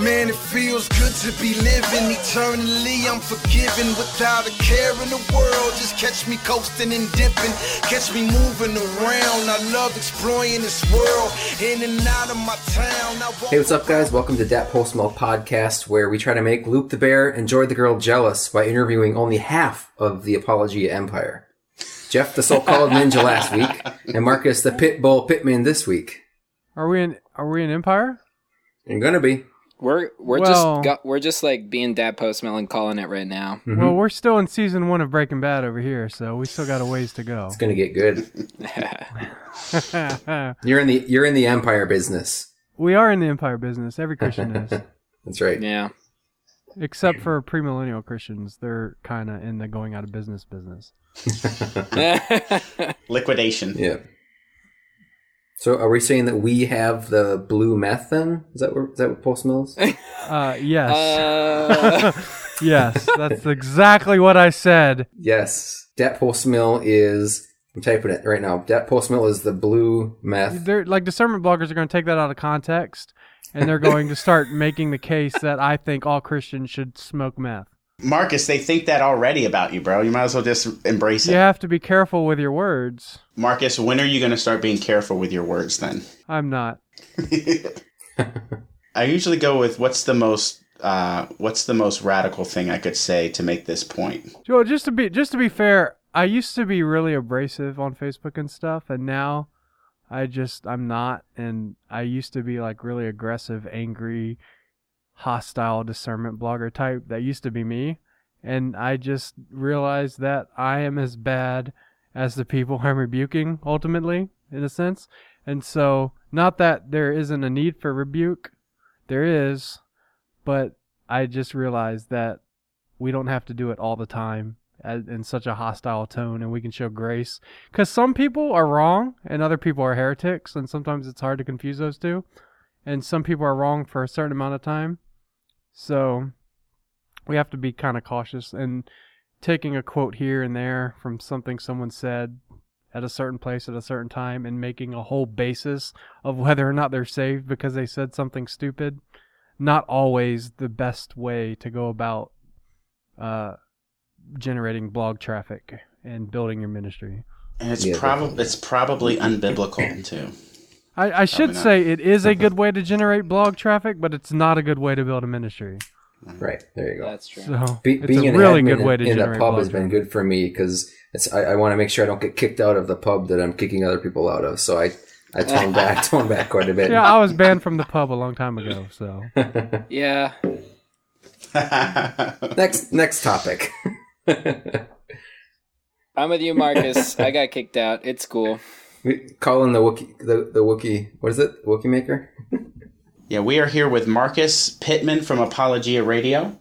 Man, it feels good to be living eternally. I'm forgiven without a care in the world. Just catch me coasting and dipping, catch me moving around. I love exploring this world in and out of my town. Hey, what's up, guys? Welcome to Dat Post Mill podcast, where we try to make Luke the Bear enjoy the girl jealous by interviewing only half of the Apologia Empire. Jeff, the so-called ninja last week, and Marcus, the Pitbull Pittman this week. Are we in? Are we in Empire? I'm gonna be. We're we're Well- just got, we're just like being dad post and calling it right now. Mhm. Well, we're still in season one of Breaking Bad over here, so we still got a ways to go. It's gonna get good. You're in the you're in the Empire business. we are in the Empire business. Every Christian is, That's right. yeah. except for premillennial Christians. They're kind of in the going out of business business. Liquidation. Yeah. So, are we saying that we have the blue meth? Then is that what, is that what Post Mill is? Uh, yes, uh, yes, that's exactly what I said. yes. Dat Post Mill is. I'm typing it right now. Dat Post Mill is the blue meth. They're like discernment bloggers are going to take that out of context, and they're going to start making the case that I think all Christians should smoke meth. Marcus, they think that already about you, bro. You might as well just embrace it. You have to be careful with your words. Marcus, when are you going to start being careful with your words then? I'm not. I usually go with what's the most uh, what's the most radical thing I could say to make this point. Well, just to be just to be fair, I used to be really abrasive on Facebook and stuff, and now I just I'm not. And I used to be like really aggressive, angry, hostile discernment blogger type. That used to be me, and I just realized that I am as bad as the people I'm rebuking ultimately, in a sense. And so, not that there isn't a need for rebuke, there is, but I just realized that we don't have to do it all the time in such a hostile tone and we can show grace because some people are wrong and other people are heretics and sometimes it's hard to confuse those two and some people are wrong for a certain amount of time so we have to be kind of cautious and taking a quote here and there from something someone said at a certain place at a certain time and making a whole basis of whether or not they're saved because they said something stupid not always the best way to go about uh, generating blog traffic and building your ministry. And it's Yeah, probably it's probably unbiblical too. I, I should say it is a good way to generate blog traffic, but it's not a good way to build a ministry. Mm-hmm. Right there, you go. that's true. So Be, it's being a an really admin good way to in, in a pub has been good for me because it's I, I want to make sure I don't get kicked out of the pub that I'm kicking other people out of. So I I tone back tone back quite a bit. Yeah, I was banned from the pub a long time ago. So Yeah. next next topic. I'm with you, Marcus. I got kicked out. It's cool. We the Wookie the the Wookie what is it Wookie maker? Yeah, we are here with Marcus Pittman from Apologia Radio.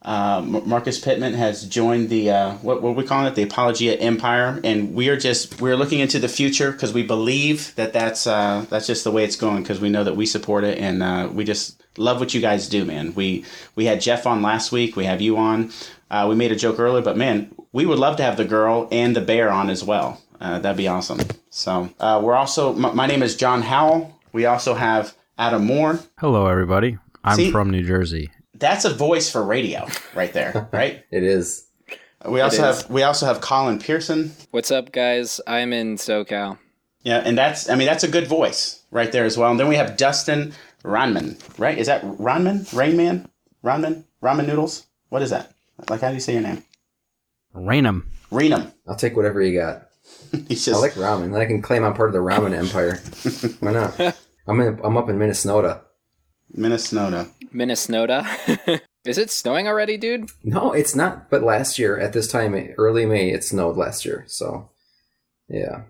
Uh, Marcus Pittman has joined the uh, what what we calling it the Apologia Empire, and we are just we're looking into the future because we believe that that's uh, that's just the way it's going because we know that we support it and uh, we just love what you guys do, man. We we had Jeff on last week, we have you on. Uh, we made a joke earlier, but man, we would love to have the girl and the bear on as well. Uh, that'd be awesome. So uh, we're also my, my name is John Howell. We also have Adam Moore. Hello, everybody. I'm See- from New Jersey. That's a voice for radio right there, right? It is. We also is. have we also have Colin Pearson. What's up, guys? I'm in SoCal. Yeah, and that's I mean that's a good voice right there as well. And then we have Dustin Ronman, right? Is that Ronman? Rainman? Ronman? Ramen noodles? What is that? Like how do you say your name? Rainham. Renum. I'll take whatever you got. He's I like ramen. Then I can claim I'm part of the ramen empire. Why not? I'm in, I'm up in Minnesota. Minnesota. Minnesota. Is it snowing already, dude? No, it's not. But last year at this time, early May, it snowed last year. So, yeah,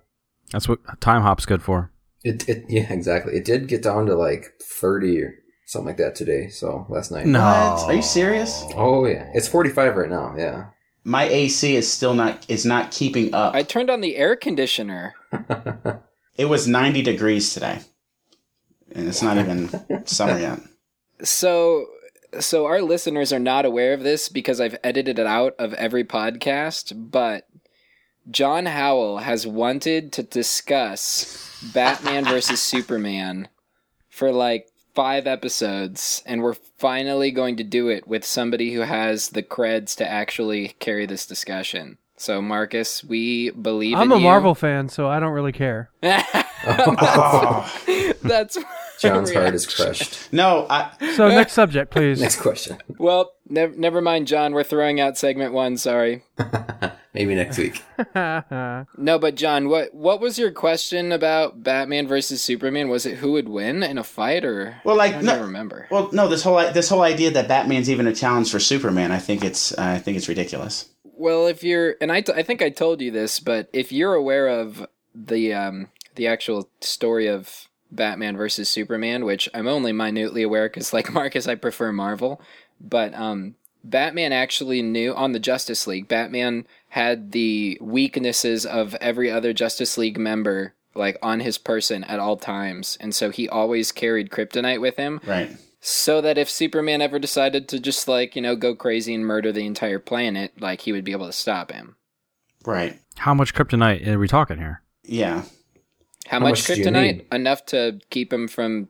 That's what time hop's good for. it it yeah exactly. It did get down to like thirty or something like that today. So last night. No. What? Are you serious? Oh yeah, it's forty five right now. Yeah. My AC is still not is not keeping up. I turned on the air conditioner. It was 90 degrees today. And it's not even summer yet. So, so our listeners are not aware of this because I've edited it out of every podcast, but John Howell has wanted to discuss Batman versus Superman for like five episodes, and we're finally going to do it with somebody who has the creds to actually carry this discussion. So, Marcus, we believe I'm in a you. Marvel fan, so I don't really care. That's John's heart is crushed. No, I, So next subject, please. Next question. Well, nev- never mind, John. We're throwing out segment one. Sorry. Maybe next week. No, but John, what what was your question about Batman versus Superman? Was it who would win in a fight, or Well, like, I don't no- even remember. well, no. This whole this whole idea that Batman's even a challenge for Superman, I think it's I think it's ridiculous. Well, if you're, and I, t- I think I told you this, but if you're aware of the um the actual story of Batman versus Superman, which I'm only minutely aware because, like Marcus, I prefer Marvel, but um, Batman actually knew on the Justice League. Batman had the weaknesses of every other Justice League member like on his person at all times, and so he always carried kryptonite with him Right. so that if Superman ever decided to just like you know go crazy and murder the entire planet, like he would be able to stop him. Right. How much kryptonite are we talking here? Yeah. How, How much, much kryptonite? Enough to keep him from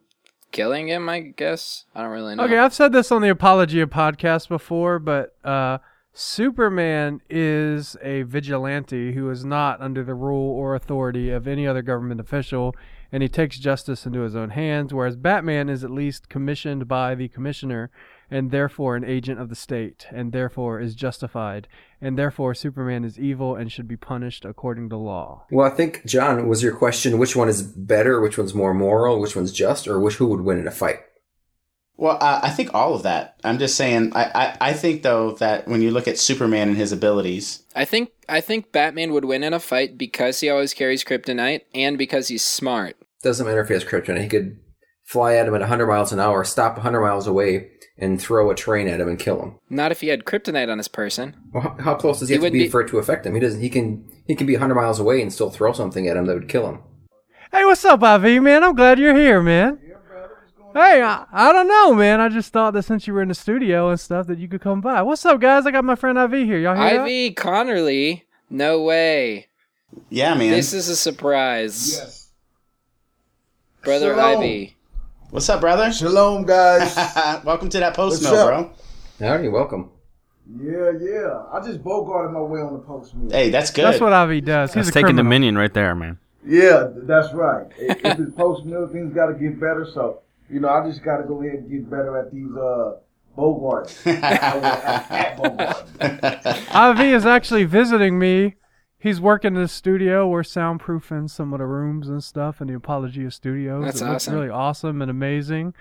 killing him, I guess. I don't really know. Okay, I've said this on the Apologia podcast before, but uh, Superman is a vigilante who is not under the rule or authority of any other government official, and he takes justice into his own hands, whereas Batman is at least commissioned by the commissioner and therefore an agent of the state, and therefore is justified, and therefore Superman is evil and should be punished according to law. Well, I think John was your question: which one is better? Which one's more moral? Which one's just? Or which who would win in a fight? Well, uh, I think all of that. I'm just saying. I, I I think though that when you look at Superman and his abilities, I think I think Batman would win in a fight because he always carries kryptonite and because he's smart. Doesn't matter if he has kryptonite. He could fly at him at 100 miles an hour, stop 100 miles away, and throw a train at him and kill him. Not if he had kryptonite on his person. Well, how, how close does he, He have to wouldn't be, be- for it to affect him? He doesn't. He can. He can be 100 miles away and still throw something at him that would kill him. Hey, what's up, IV, man? I'm glad you're here, man. Hey, I, I don't know, man. I just thought that since you were in the studio and stuff, that you could come by. What's up, guys? I got my friend IV here. Y'all hear that? IV Conerly, no way. yeah, man. This is a surprise. Yes. Brother Shalom. IV. What's up, brother? Shalom, guys. Welcome to that post What's mill, up? bro. Howdy, welcome. yeah, yeah. I just bogarted my way on the post mill. Hey, that's good. That's what IV does. He's That's taking criminal. Dominion right there, man. Yeah, that's right. If if it's post mill, things got to get better. So, you know, I just got to go ahead and get better at these uh, Bogarts. at, at Bogart. IV is actually visiting me. He's working in the studio. We're soundproofing some of the rooms and stuff in the Apologia Studios. That's it looks awesome. really awesome and amazing.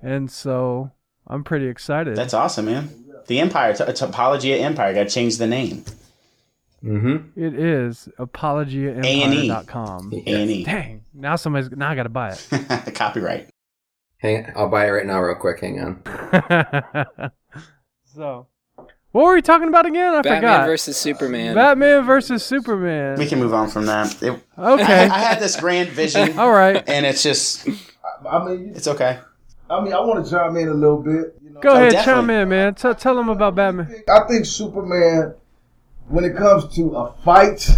And so I'm pretty excited. That's awesome, man. The Empire, t- Apologia Empire, got to change the name. Mm-hmm. it is A&E. apologiaempire.com. A&E. Dang. Now somebody's now I got to buy it. Copyright. Hang. I'll buy it right now, real quick. Hang on. so, what were we talking about again? I Batman forgot. Batman versus Superman. Batman versus Superman. We can move on from that. It- okay. I had this grand vision, All right. and it's just, I mean, it's okay. I mean, I want to chime in a little bit. You know, Go Oh, ahead, definitely. chime in, man. Tell tell them about Batman. I think Superman, when it comes to a fight,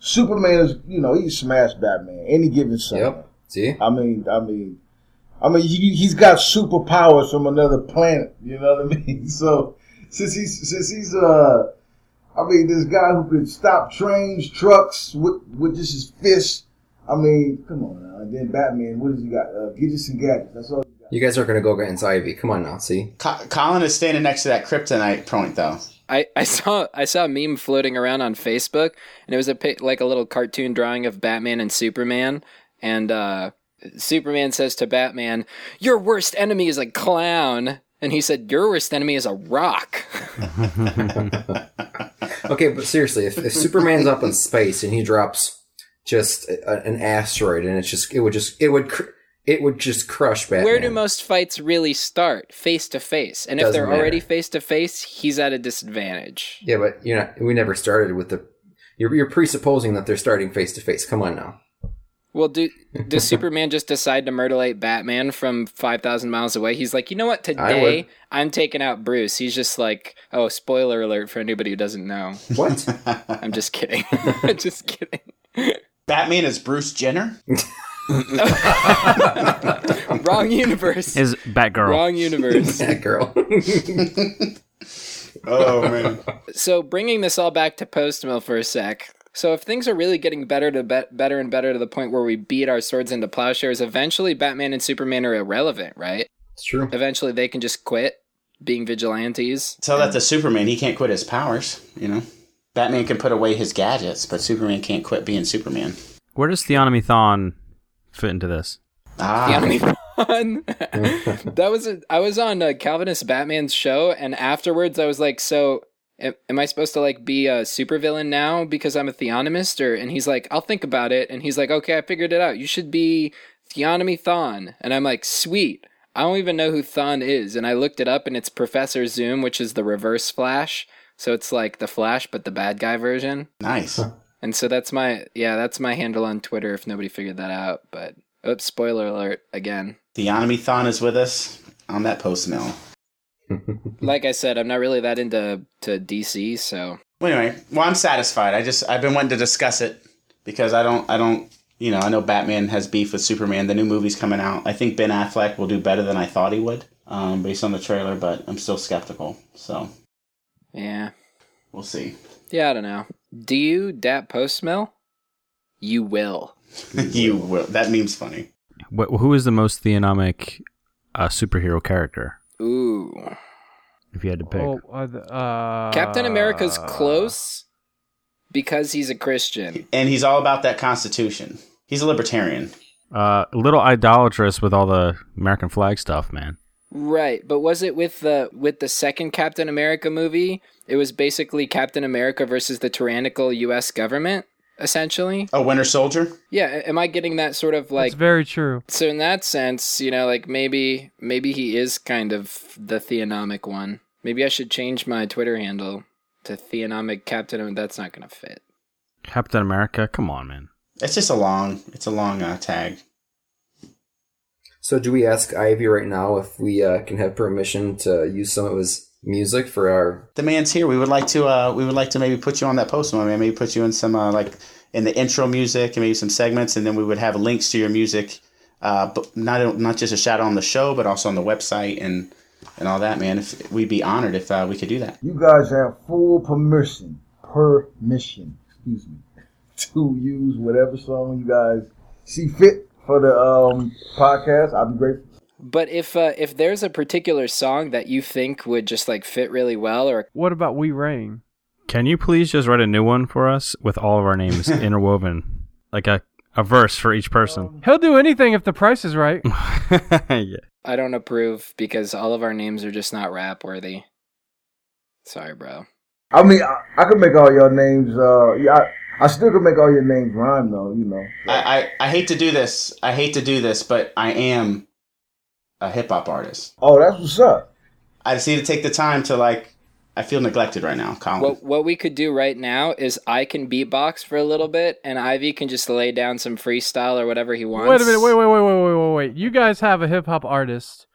Superman is, you know, he smashed Batman any given Sunday. Yep. See. I mean, I mean, I mean, he, he's got superpowers from another planet. You know what I mean? So since he's since he's uh, I mean, this guy who could stop trains, trucks with with just his fist. I mean, come on now. And then Batman, what does he got? Uh, gadgets and gadgets. That's all. He got. You guys are gonna go against IV. Come on now. See. Co- Colin is standing next to that kryptonite point, though. I, I saw I saw a meme floating around on Facebook, and it was a pic, like a little cartoon drawing of Batman and Superman, and uh, Superman says to Batman, "Your worst enemy is a clown," and he said, "Your worst enemy is a rock." Okay, but seriously, if, if Superman's up in space and he drops just a, an asteroid and it's just it would just it would cr- it would just crush Batman. Where do most fights really start? Face to face, and if Doesn't they're already face to face, he's at a disadvantage. Yeah, but you know we never started with the. You're, you're presupposing that they're starting face to face. Come on now. Well, do does Superman just decide to mutilate Batman from five thousand miles away? He's like, you know what? Today I'm taking out Bruce. He's just like, oh, spoiler alert for anybody who doesn't know. What? I'm just kidding. just kidding. Batman is Bruce Jenner. Wrong universe. Is Batgirl. Wrong universe. that girl. Oh man. so bringing this all back to Post Mill for a sec. So if things are really getting better to be- better and better to the point where we beat our swords into plowshares, eventually Batman and Superman are irrelevant, right? it's true. Eventually they can just quit being vigilantes. Tell that to Superman. He can't quit his powers. You know, Batman can put away his gadgets, but Superman can't quit being Superman. Where does Theonomy Thawne fit into this? Ah, The only one- that was a, I was on uh, Calvinist Batman's show, and afterwards I was like, "So, am, am I supposed to like be a supervillain now because I'm a theonomist?" Or and he's like, "I'll think about it," and he's like, "Okay, I figured it out. You should be Theonomy Thawne," and I'm like, "Sweet." I don't even know who Thawne is, and I looked it up, and it's Professor Zoom, which is the Reverse Flash. So it's like the Flash, but the bad guy version. nice. And so that's my yeah, that's my handle on Twitter. If nobody figured that out, but oops, spoiler alert again. Theonomy Thawne is with us on that post mill. Like I said, I'm not really that into to DC, so Well, anyway, well, I'm satisfied. I just I've been wanting to discuss it because I don't I don't you know I know Batman has beef with Superman. The new movie's coming out. I think Ben Affleck will do better than I thought he would, um, based on the trailer. But I'm still skeptical. So yeah, we'll see. yeah, I don't know. Do you dat post mill? You will. you will. That meme's funny. Wh- who is the most theonomic uh, superhero character? Ooh, If you had to pick, Oh, uh, uh, Captain America's close because he's a Christian. And he's all about that Constitution. He's a libertarian. uh, a little idolatrous with all the American flag stuff, man. Right, but was it with the with the second Captain America movie? It was basically Captain America versus the tyrannical U.S. government, essentially. A Winter Soldier. Yeah, am I getting that sort of like That's very true. So in that sense, you know, like maybe maybe he is kind of the theonomic one. Maybe I should change my Twitter handle to theonomic captain. and That's not gonna fit. Captain America, come on, man. It's just a long. It's a long uh, tag. So, do we ask IV right now if we uh, can have permission to use some of his music for our? The man's here. We would like to. Uh, we would like to maybe put you on that post, man. Maybe put you in some uh, like in the intro music and maybe some segments, and then we would have links to your music. Uh, but not not just a shout out on the show, but also on the website and and all that, man. If we'd be honored if uh, we could do that. You guys have full permission, permission, excuse me, to use whatever song you guys see fit for the um, podcast. I'd be grateful. But if uh, if there's a particular song that you think would just like fit really well, or What about We Rain? Can you please just write a new one for us with all of our names interwoven, like a a verse for each person? He'll do anything if the price is right. yeah. I don't approve because all of our names are just not rap worthy. Sorry, bro. I mean, I, I could make all your names. Uh, yeah, I, I still could make all your names rhyme, though. You know. I, I I hate to do this. I hate to do this, but I am a hip hop artist. Oh, that's what's up. I just need to take the time to like. I feel neglected right now, Colin. What what we could do right now is I can beatbox for a little bit, and IV can just lay down some freestyle or whatever he wants. Wait a minute. Wait, wait, wait, wait, wait, wait, wait. You guys have a hip hop artist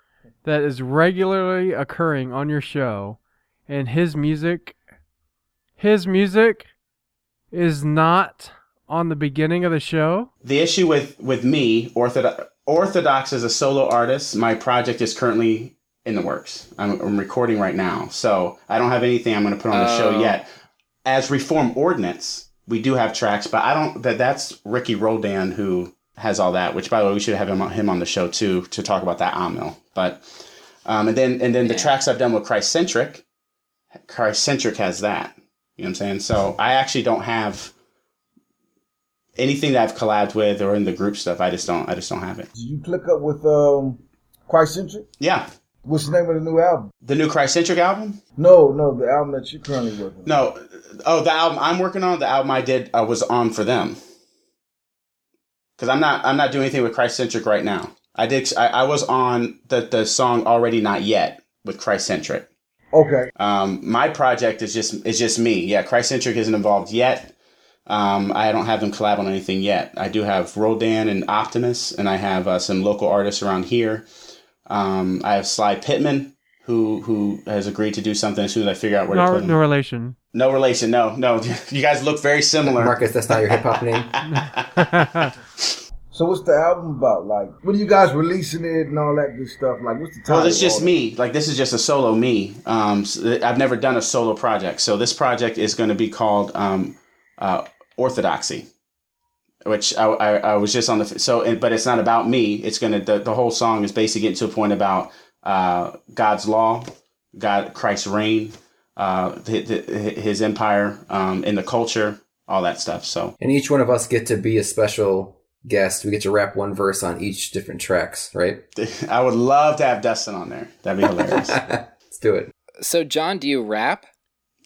that is regularly occurring on your show, and his music, his music, is not on the beginning of the show. the issue with with me orthodox orthodox as a solo artist my project is currently in the works. I'm, I'm recording right now. So i don't have anything i'm going to put on the show Oh. yet. As reform ordinance we do have tracks but i don't that that's ricky roldan who has all that which by the way we should have him on, him on the show too to talk about that mill but um, and then and then the tracks i've done with christ-centric christ-centric has that. You know what i'm saying? So i actually don't have anything that I've collabed with or in the group stuff, I just don't I just don't have it. Did you click up with um, Christ-centric? Yeah. What's the name of the new album? The new Christ-centric album? No, no, the album that you're currently working. on. No. Oh, the album I'm working on, the album I did uh, was on for them. Cuz I'm not I'm not doing anything with Christ-centric right now. I did I, I was on the the song already not yet with Christ-centric. Okay. Um, my project is just is just me. Yeah, Christ-centric isn't involved yet. Um, I don't have them collab on anything yet. I do have Rodan and Optimus, and I have uh, some local artists around here. Um, I have Sly Pittman, who who has agreed to do something as soon as I figure out where to No, put him. no relation. No relation. No, no. You guys look very similar. Marcus, that's not your hip hop name. So what's the album about? Like, when are you guys releasing it and all that good stuff? Like, what's the title? Well, it's just of it? me. Like this is just a solo me. Um, so I've never done a solo project, so this project is going to be called um, uh, Orthodoxy, which I, I, I was just on the so. But it's not about me. It's gonna the, the whole song is basically getting to a point about uh, God's law, God Christ's reign, uh, his, his empire um, in the culture, all that stuff. So And each one of us get to be a special guest. We get to rap one verse on each different tracks, right? I would love to have Dustin on there. That'd be hilarious. Let's do it. So, John, do you rap?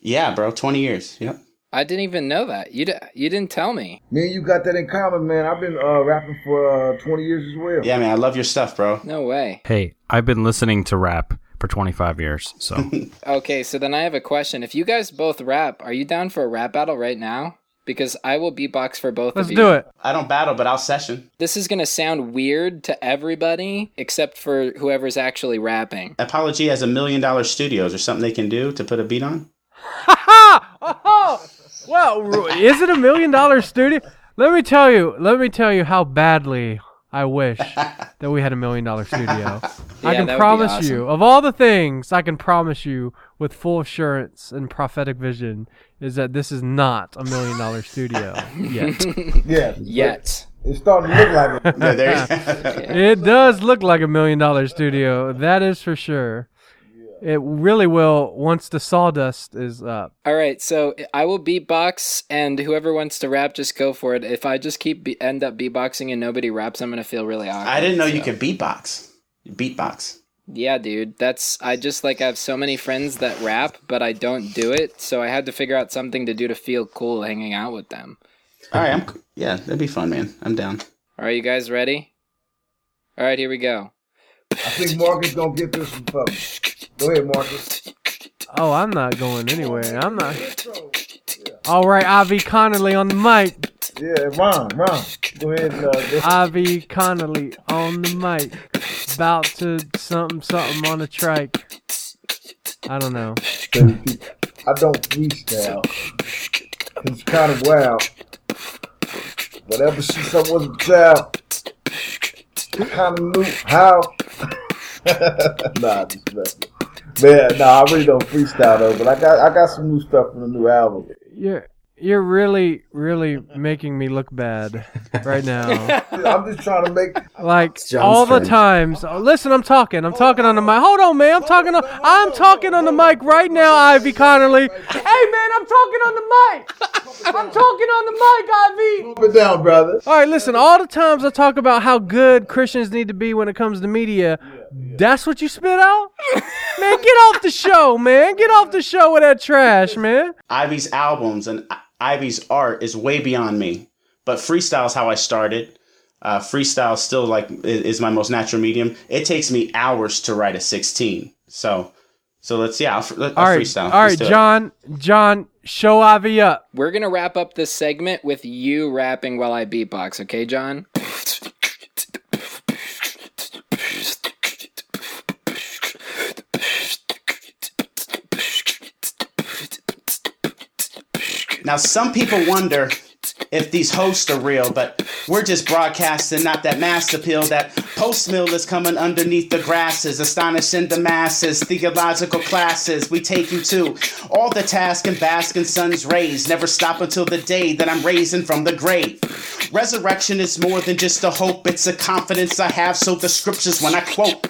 yeah, bro. Twenty years. Yep. I didn't even know that. You d- you didn't tell me. Me and you got that in common, man. I've been uh, rapping for uh, 20 years as well. Yeah, man. I love your stuff, bro. No way. Hey, I've been listening to rap for 25 years, so Okay, so then I have a question. If you guys both rap, are you down for a rap battle right now? Because I will beatbox for both Let's of you. do it. I don't battle, but I'll session. This is gonna sound weird to everybody except for whoever's actually rapping. Apologia has a million dollar studios or something they can do to put a beat on. Ha! Oh, well, is it a million dollar studio? Let me tell you. Let me tell you how badly I wish that we had a million dollar studio. I can that would be promise awesome. you, of all the things I can promise you with full assurance and prophetic vision, is that this is not a million dollar studio yet. Yeah. Yet. It's starting to look like it. Yeah, there it does look like a million dollar studio. That is for sure. It really will once the sawdust is up. All right, so I will beatbox, and whoever wants to rap, just go for it. If I just keep be- end up beatboxing and nobody raps, I'm gonna feel really awkward. I didn't know you could beatbox. Beatbox. Yeah, dude. That's I just like I have so many friends that rap, but I don't do it. So I had to figure out something to do to feel cool hanging out with them. All right, I'm. Yeah, that'd be fun, man. I'm down. Are you guys ready? All right, here we go. I think Marcus gonna get this one for me. Go ahead, Marcus. Oh, I'm not going anywhere. I'm not. All right, IV Conerly on the mic. Yeah, Ron, Ron. Go ahead and uh, go. IV Conerly on the mic. About to something something on a trike. I don't know. I don't freestyle. It's kind of wild. Whatever she said was a child. Kind of knew how. nah, just. Man, nah, I really don't freestyle though. But I got I got some new stuff from the new album. You're you're really really making me look bad right now. I'm just trying to make. Like John's all the turn. times. oh, Listen, I'm talking. I'm talking on the mic. Hold on, man. I'm talking on. I'm talking on the mic right now, IV Conerly. Hey, man, I'm talking on the mic. I'm talking on the mic, IV. Put it down, brother. All right, listen. All the times I talk about how good Christians need to be when it comes to media, that's what you spit out. Man, get off the show, man. Get off the show with that trash, man. IV's albums and I- IV's art is way beyond me. But freestyle is how I started. Uh, freestyle still like i- is my most natural medium. It takes me hours to write a 16. So, so let's yeah, I'll, fr- I'll right, freestyle. all Let's it. John. John, show IV up. We're gonna wrap up this segment with you rapping while I beatbox. Okay, John? Now, some people wonder if these hosts are real, but we're just broadcasting not that mass appeal that post mill is coming underneath the grasses, astonishing the masses. Theological classes we take you to. All the task and bask in sun's rays, never stop until the day that I'm raising from the grave. Resurrection is more than just a hope, it's a confidence I have, so the scriptures when I quote.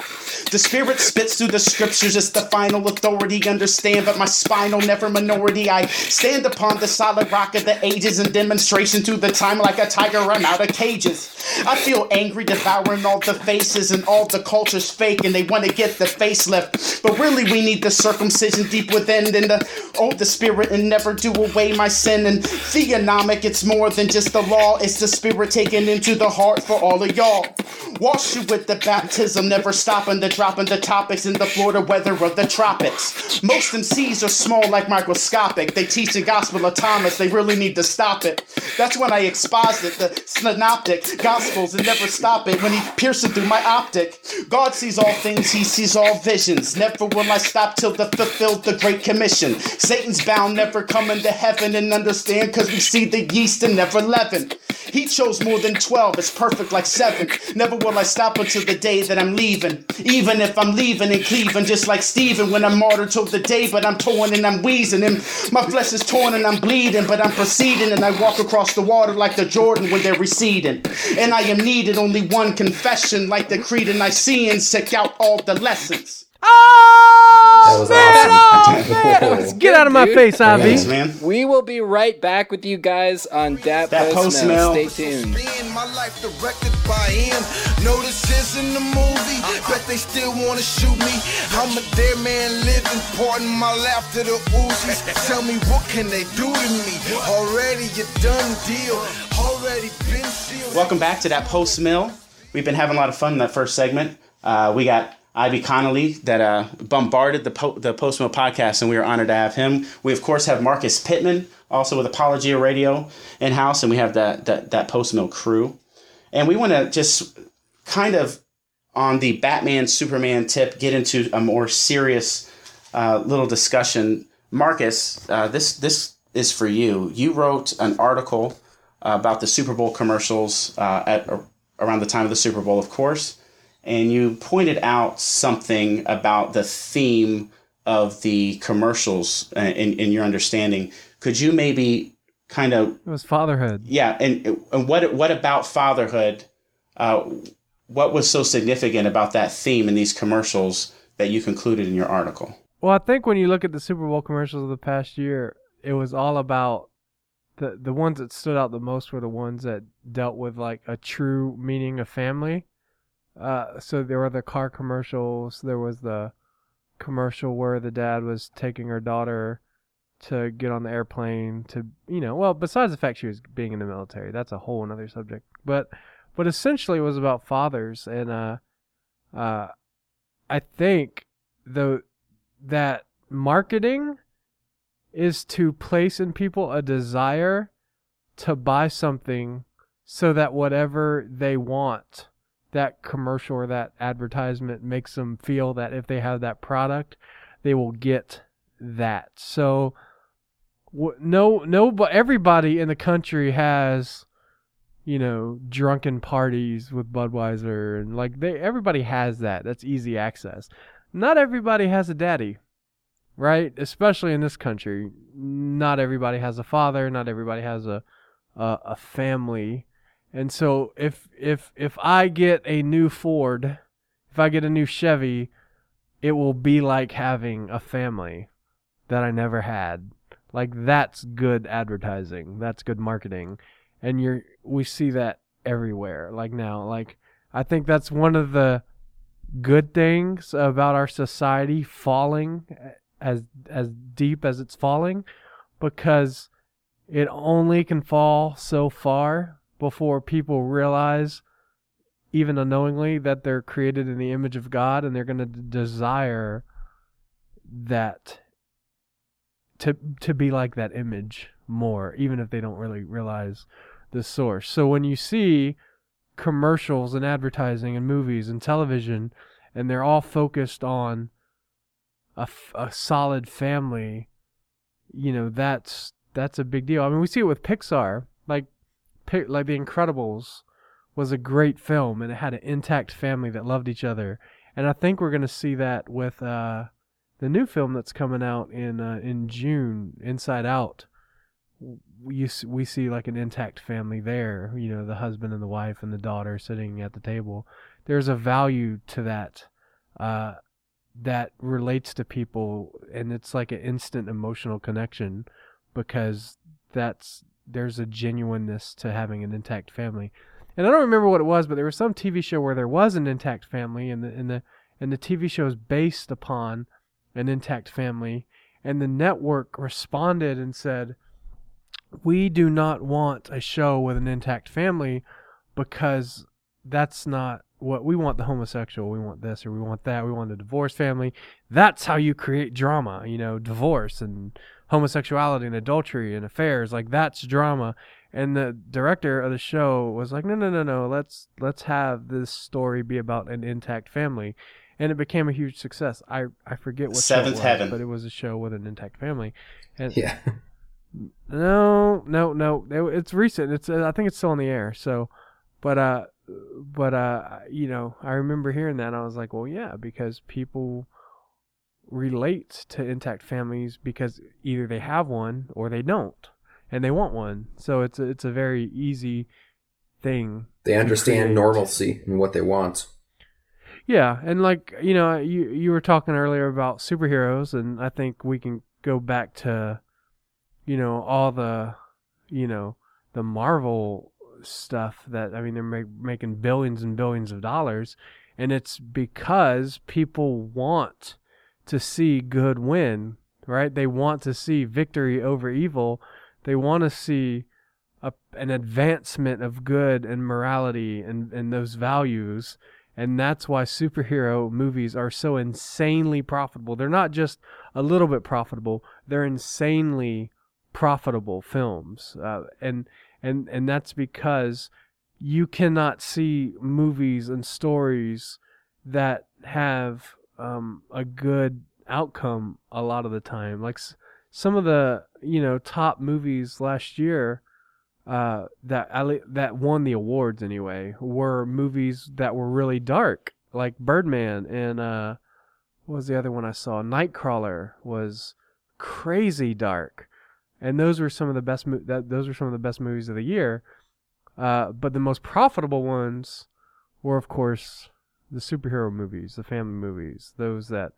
The spirit spits through the scriptures, it's the final authority. Understand, but my spinal never minority. I stand upon the solid rock of the ages in demonstration to the time like a tiger run out of cages. I feel angry devouring all the faces and all the culture's fake and they want to get the facelift. But really we need the circumcision deep within and the oh the spirit and never do away my sin and theonomic it's more than just the law, it's the spirit taken into the heart for all of y'all. Wash you with the baptism, never stopping the dropping the topics in the Florida weather of the tropics. Most MCs are small like microscopic. They teach the gospel of Thomas, they really need to stop it. That's when I exposit the synoptic gospels and never stop it when he pierces through my optic. God sees all things, he sees all visions. Never will I stop till the fulfilled the great commission. Satan's bound, never coming to heaven and understand, cause we see the yeast and never leaven. He chose more than 12, it's perfect like 7. Never will I stop until the day that I'm leaving. Even if I'm leaving and Cleveland, just like Stephen when I'm martyred till the day, but I'm torn and I'm wheezing. And my flesh is torn and I'm bleeding, but I'm proceeding. And I walk across the water like the Jordan when they're receding. And I am needed only one confession, like the Creed and Niceans, check out all the lessons. Oh, That was man, awesome. oh, man. Get out of my dude. face, Thanks, IV. man. We will be right back with you guys on Dat, Dat Post Post Mail. Mail. Stay tuned. My life directed by him. No, this isn't a movie. Bet they still wanna shoot me. I'm a dead man living, pardon my laughter to Uzis. Tell me what can they do to me? Already a done deal. Already been sealed. Welcome back to that post mill. We've been having a lot of fun in that first segment. Uh, we got IV Conerly that uh, bombarded the po- the post podcast, and we are honored to have him. We of course have Marcus Pittman, also with Apologia Radio in house, and we have that that, that post crew. And we want to just kind of on the Batman Superman tip get into a more serious uh, little discussion. Marcus, uh, this this is for you. You wrote an article about the Super Bowl commercials uh, at around the time of the Super Bowl, of course, and you pointed out something about the theme of the commercials uh, in, in your understanding. Could you maybe kind of It was fatherhood. yeah, and, and what what about fatherhood? Uh, what was so significant about that theme in these commercials that you concluded in your article? Well, I think when you look at the Super Bowl commercials of the past year, it was all about the the ones that stood out the most were the ones that dealt with like a true meaning of family. Uh, so there were the car commercials. There was the commercial where the dad was taking her daughter to get on the airplane to you know well besides the fact she was being in the military that's a whole another subject but but essentially it was about fathers and uh uh i think the that marketing is to place in people a desire to buy something so that whatever they want that commercial or that advertisement makes them feel that if they have that product they will get that. So no no but everybody in the country has you know drunken parties with Budweiser and like they everybody has that. That's easy access. Not everybody has a daddy right? Especially in this country. Not everybody has a father. Not everybody has a a, a family and so if if if I get a new Ford if I get a new Chevy it will be like having a family that I never had. Like that's good advertising. That's good marketing. And you're we see that everywhere. Like now like i think that's one of the good things about our society falling as as deep as it's falling because it only can fall so far before people realize even unknowingly that they're created in the image of God and they're going to desire that to to be like that image more even if they don't really realize the source. So when you see commercials and advertising and movies and television and they're all focused on a, f- a solid family, you know, that's that's a big deal. I mean, we see it with Pixar. Like like The Incredibles was a great film and it had an intact family that loved each other. And I think we're going to see that with uh the new film that's coming out in uh, in June, Inside Out we we see like an intact family there. You know, the husband and the wife and the daughter sitting at the table. There's a value to that uh, that relates to people, and it's like an instant emotional connection because that's there's a genuineness to having an intact family. And I don't remember what it was, but there was some TV show where there was an intact family, and the and the and the TV show is based upon an intact family, and the network responded and said we do not want a show with an intact family because that's not what we want the homosexual, we want this or we want that, we want a divorced family. That's how you create drama, you know, divorce and homosexuality and adultery and affairs. Like that's drama. And the director of the show was like, no, no, no, no. Let's let's have this story be about an intact family, and it became a huge success. I I forget what show it Seventh was, Heaven. but it was a show with an intact family. And Yeah. no, no, no. It, it's recent. It's uh, I think it's still on the air. So, but uh, but uh, you know, I remember hearing that. and I was like, well, yeah, because people relate to intact families because either they have one or they don't, and they want one. So it's a, it's a very easy thing. They understand normalcy and what they want. Yeah, and like you know, you you were talking earlier about superheroes, and I think we can go back to, you know, all the, you know, the Marvel stuff that I mean they're make, making billions and billions of dollars, and it's because people want to see good win, right? They want to see victory over evil. They want to see a, an advancement of good and morality and, and those values. And that's why superhero movies are so insanely profitable. They're not just a little bit profitable, they're insanely profitable films. Uh, and, and, and that's because you cannot see movies and stories that have um, a good outcome a lot of the time. Like s- some of the, you know, top movies last year uh, that that won the awards anyway were movies that were really dark, like Birdman and uh, what was the other one I saw? Nightcrawler was crazy dark, and those were some of the best. Mo- that those were some of the best movies of the year. Uh, but the most profitable ones were, of course, the superhero movies, the family movies, those that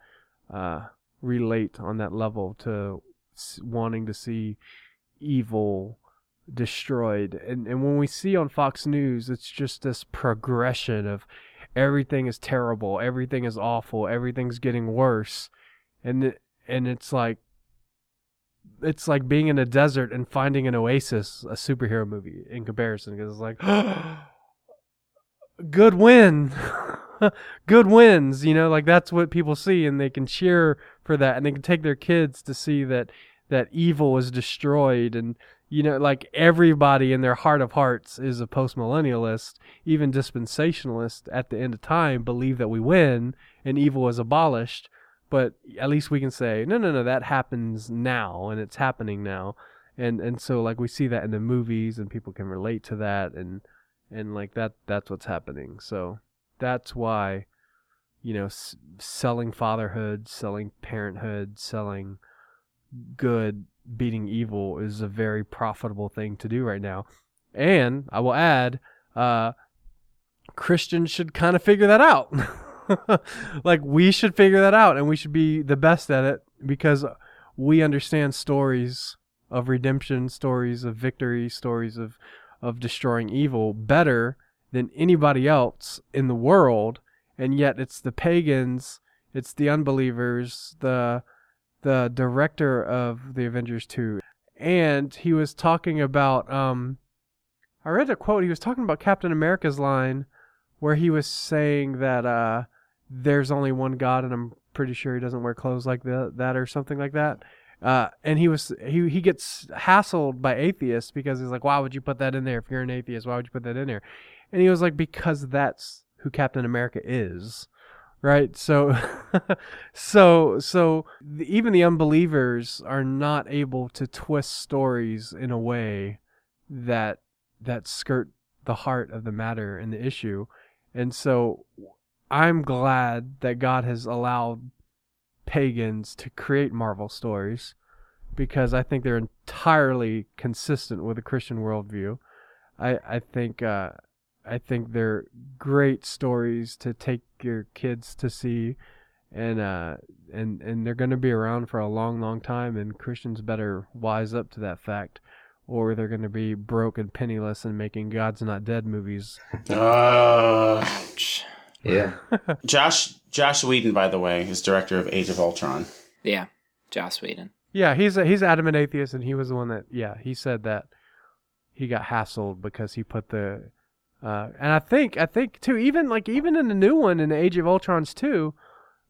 uh, relate on that level to wanting to see evil destroyed. And and when we see on Fox News, it's just this progression of everything is terrible, everything is awful, everything's getting worse, and and it's like it's like being in a desert and finding an oasis, a superhero movie in comparison, because it's like good win. good wins, you know, like that's what people see and they can cheer for that and they can take their kids to see that that evil is destroyed and you know like everybody in their heart of hearts is a postmillennialist even dispensationalist at the end of time believe that we win and evil is abolished but at least we can say no no no that happens now and it's happening now. And and so like we see that in the movies and people can relate to that and and like that that's what's happening so that's why you know s- selling fatherhood selling parenthood selling good beating evil is a very profitable thing to do right now. And i will add uh christians should kind of figure that out. Like we should figure that out and we should be the best at it because we understand stories of redemption stories of victory stories of of destroying evil better than anybody else in the world and yet it's the pagans it's the unbelievers the the director of the avengers 2 and he was talking about um i read a quote he was talking about captain america's line where he was saying that uh there's only one god and i'm pretty sure he doesn't wear clothes like that, that or something like that uh, and he was he he gets hassled by atheists because he's like, why would you put that in there if you're an atheist? Why would you put that in there? And he was like, because that's who Captain America is, right? So, so so even the unbelievers are not able to twist stories in a way that that skirt the heart of the matter and the issue, and so I'm glad that God has allowed pagans to create Marvel stories because I think they're entirely consistent with the Christian worldview. I I think uh, I think they're great stories to take your kids to see, and uh, and and they're going to be around for a long, long time. And Christians better wise up to that fact, or they're going to be broke and penniless and making God's Not Dead movies. Uh, Yeah. Josh Josh Whedon, by the way, is director of Age of Ultron. Yeah, Josh Whedon. Yeah, he's a, he's adamant atheist, and he was the one that yeah he said that he got hassled because he put the Uh, and I think I think too, even like even in the new one in the Age of Ultron's too,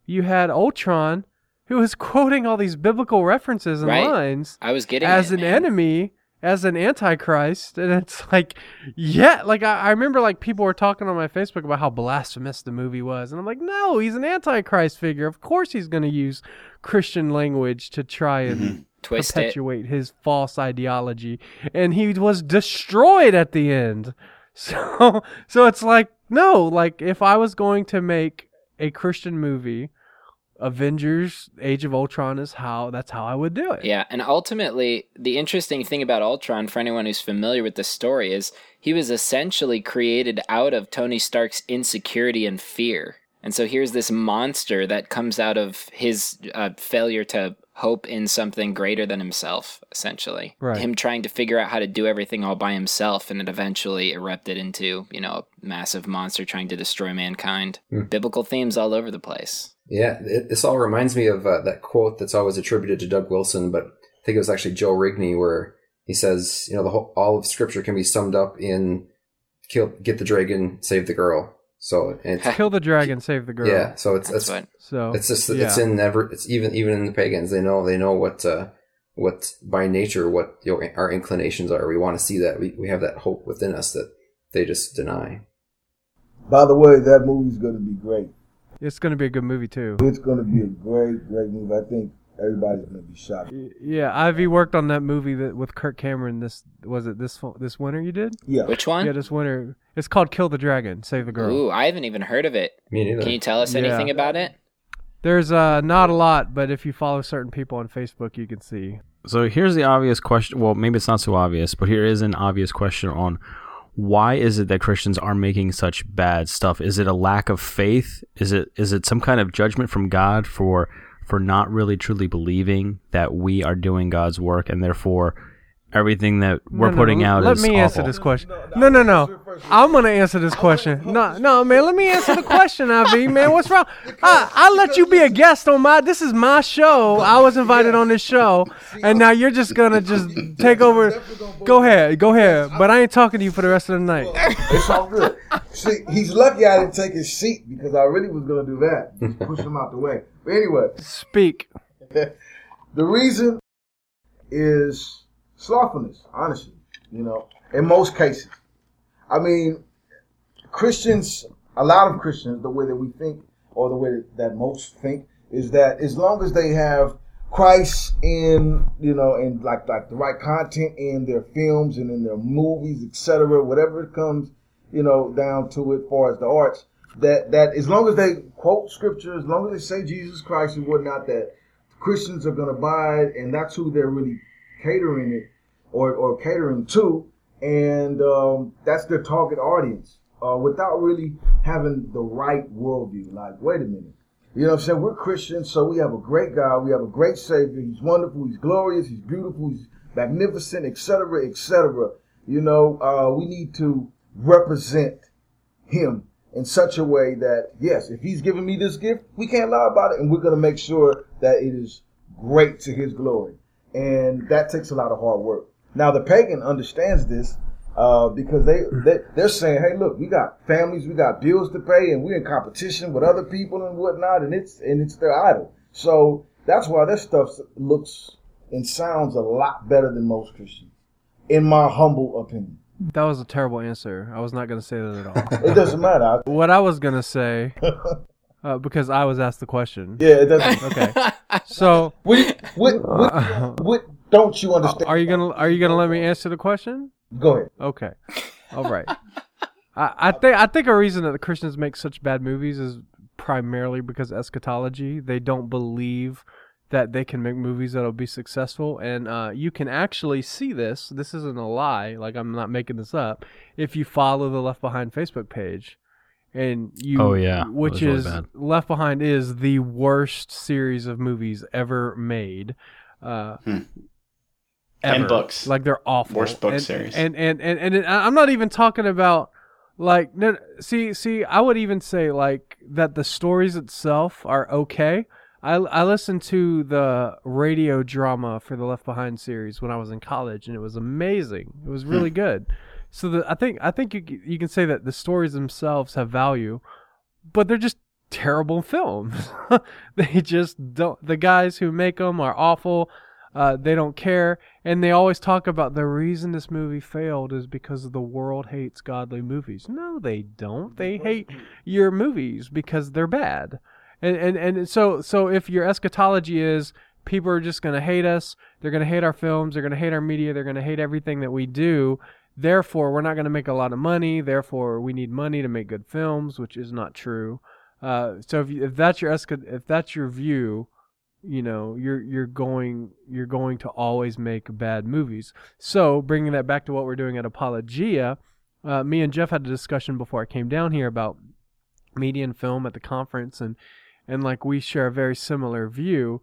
you had Ultron who was quoting all these biblical references and Right. lines I was getting as it, an man. enemy, as an antichrist, and it's like, yeah, like I, I remember like people were talking on my Facebook about how blasphemous the movie was, and I'm like, no, he's an antichrist figure. Of course, he's going to use Christian language to try and Twist it. perpetuate his false ideology, and he was destroyed at the end. So, so it's like no, like if I was going to make a Christian movie. Avengers: Age of Ultron is how that's how I would do it. Yeah, and ultimately, the interesting thing about Ultron, for anyone who's familiar with the story, is he was essentially created out of Tony Stark's insecurity and fear. And so here's this monster that comes out of his uh, failure to hope in something greater than himself, essentially. Right. Him trying to figure out how to do everything all by himself, and it eventually erupted into, you know, a massive monster trying to destroy mankind. Biblical themes all over the place. Yeah, it, this all reminds me of uh, that quote that's always attributed to Doug Wilson, but I think it was actually Joe Rigney where he says, you know, the whole, all of Scripture can be summed up in kill, get the dragon, save the girl. So it's Kill the dragon, save the girl. yeah, so it's That's it's. So it's just yeah. it's in never it's even even in the pagans they know they know what uh, what by nature what you know, our inclinations are. We want to see that we we have that hope within us that they just deny. By the way, that movie's going to be great. it's going to be a good movie too. It's going to be a great, great movie. I think everybody's going to be shocked. Yeah, IV worked on that movie that with Kirk Cameron. This was it this this winter you did? Yeah. Which one? Yeah, this winter. It's called Kill the Dragon, Save the Girl. Ooh, I haven't even heard of it. Me neither. Can you tell us Yeah. anything about it? There's uh not a lot, but if you follow certain people on Facebook, you can see. So here's the obvious question. Well, maybe it's not so obvious, but here is an obvious question on why is it that Christians are making such bad stuff? Is it a lack of faith? Is it is it some kind of judgment from God for for not really truly believing that we are doing God's work and therefore everything that we're No, no, putting no, out Let is me answer this question. No, no, no. I'm gonna answer this question. No, no, man. Let me answer the question, IV. Man, what's wrong? I, I let you be a guest on my. This is my show. I was invited on this show, and now you're just gonna just take over. Go ahead, go ahead. But I ain't talking to you for the rest of the night. It's all good. See, he's lucky I didn't take his seat because I really was going to do that. Just push him out the way. But anyway, Speak. the reason is slothfulness, honestly, you know, in most cases. I mean, Christians, a lot of Christians, the way that we think, or the way that most think, is that as long as they have Christ in, you know, and like like the right content in their films and in their movies, etc., whatever it comes, you know, down to it, far as the arts, that that as long as they quote scripture, as long as they say Jesus Christ and whatnot, that Christians are going to buy it, and that's who they're really catering it or, or catering to, and um, that's their target audience uh, without really having the right worldview. Like, wait a minute. You know what I'm saying? We're Christians, so we have a great God, we have a great Savior. He's wonderful, He's glorious, He's beautiful, He's magnificent, etc., etc. You know, uh, we need to represent Him in such a way that, yes, if He's giving me this gift, we can't lie about it, and we're going to make sure that it is great to His glory. And that takes a lot of hard work. Now, the pagan understands this uh, because they, they they're saying, "Hey, look, we got families, we got bills to pay, and we're in competition with other people and whatnot, and it's and it's their idol." So that's why their stuff looks and sounds a lot better than most Christians, in my humble opinion. That was a terrible answer. I was not gonna say that at all. It doesn't matter. What I was gonna say, uh, because I was asked the question. yeah, it doesn't. Okay. So, What, what, what, what don't you understand? are you gonna are you gonna let me answer the question? Go ahead. Okay. All right. I, I think I think a reason that the Christians make such bad movies is primarily because eschatology. They don't believe that they can make movies that'll be successful, and uh, you can actually see this. This isn't a lie. Like I'm not making this up. If you follow the Left Behind Facebook page, and you, Oh, yeah. Which was really is. Left Behind is the worst series of movies ever made. Uh, Hmm. Ten ever. books. Like they're awful. Worst book and, series. And and and and, it- I'm not even talking about like no, see see I would even say like that the stories itself are okay. I I listened to the radio drama for the Left Behind series when I was in college and it was amazing. It was really good. So the, I think I think you you can say that the stories themselves have value, but they're just terrible films. they just don't. The guys who make them are awful. Uh, they don't care, and they always talk about the reason this movie failed is because the world hates godly movies. No, they don't. They hate your movies because they're bad. And and and so so if your eschatology is people are just going to hate us, they're going to hate our films, they're going to hate our media, they're going to hate everything that we do. Therefore, we're not going to make a lot of money. Therefore, we need money to make good films, which is not true. Uh, so if, you, if that's your if that's your view, you know you're you're going you're going to always make bad movies. So bringing that back to what we're doing at Apologia, uh, me and Jeff had a discussion before I came down here about media and film at the conference, and and like we share a very similar view,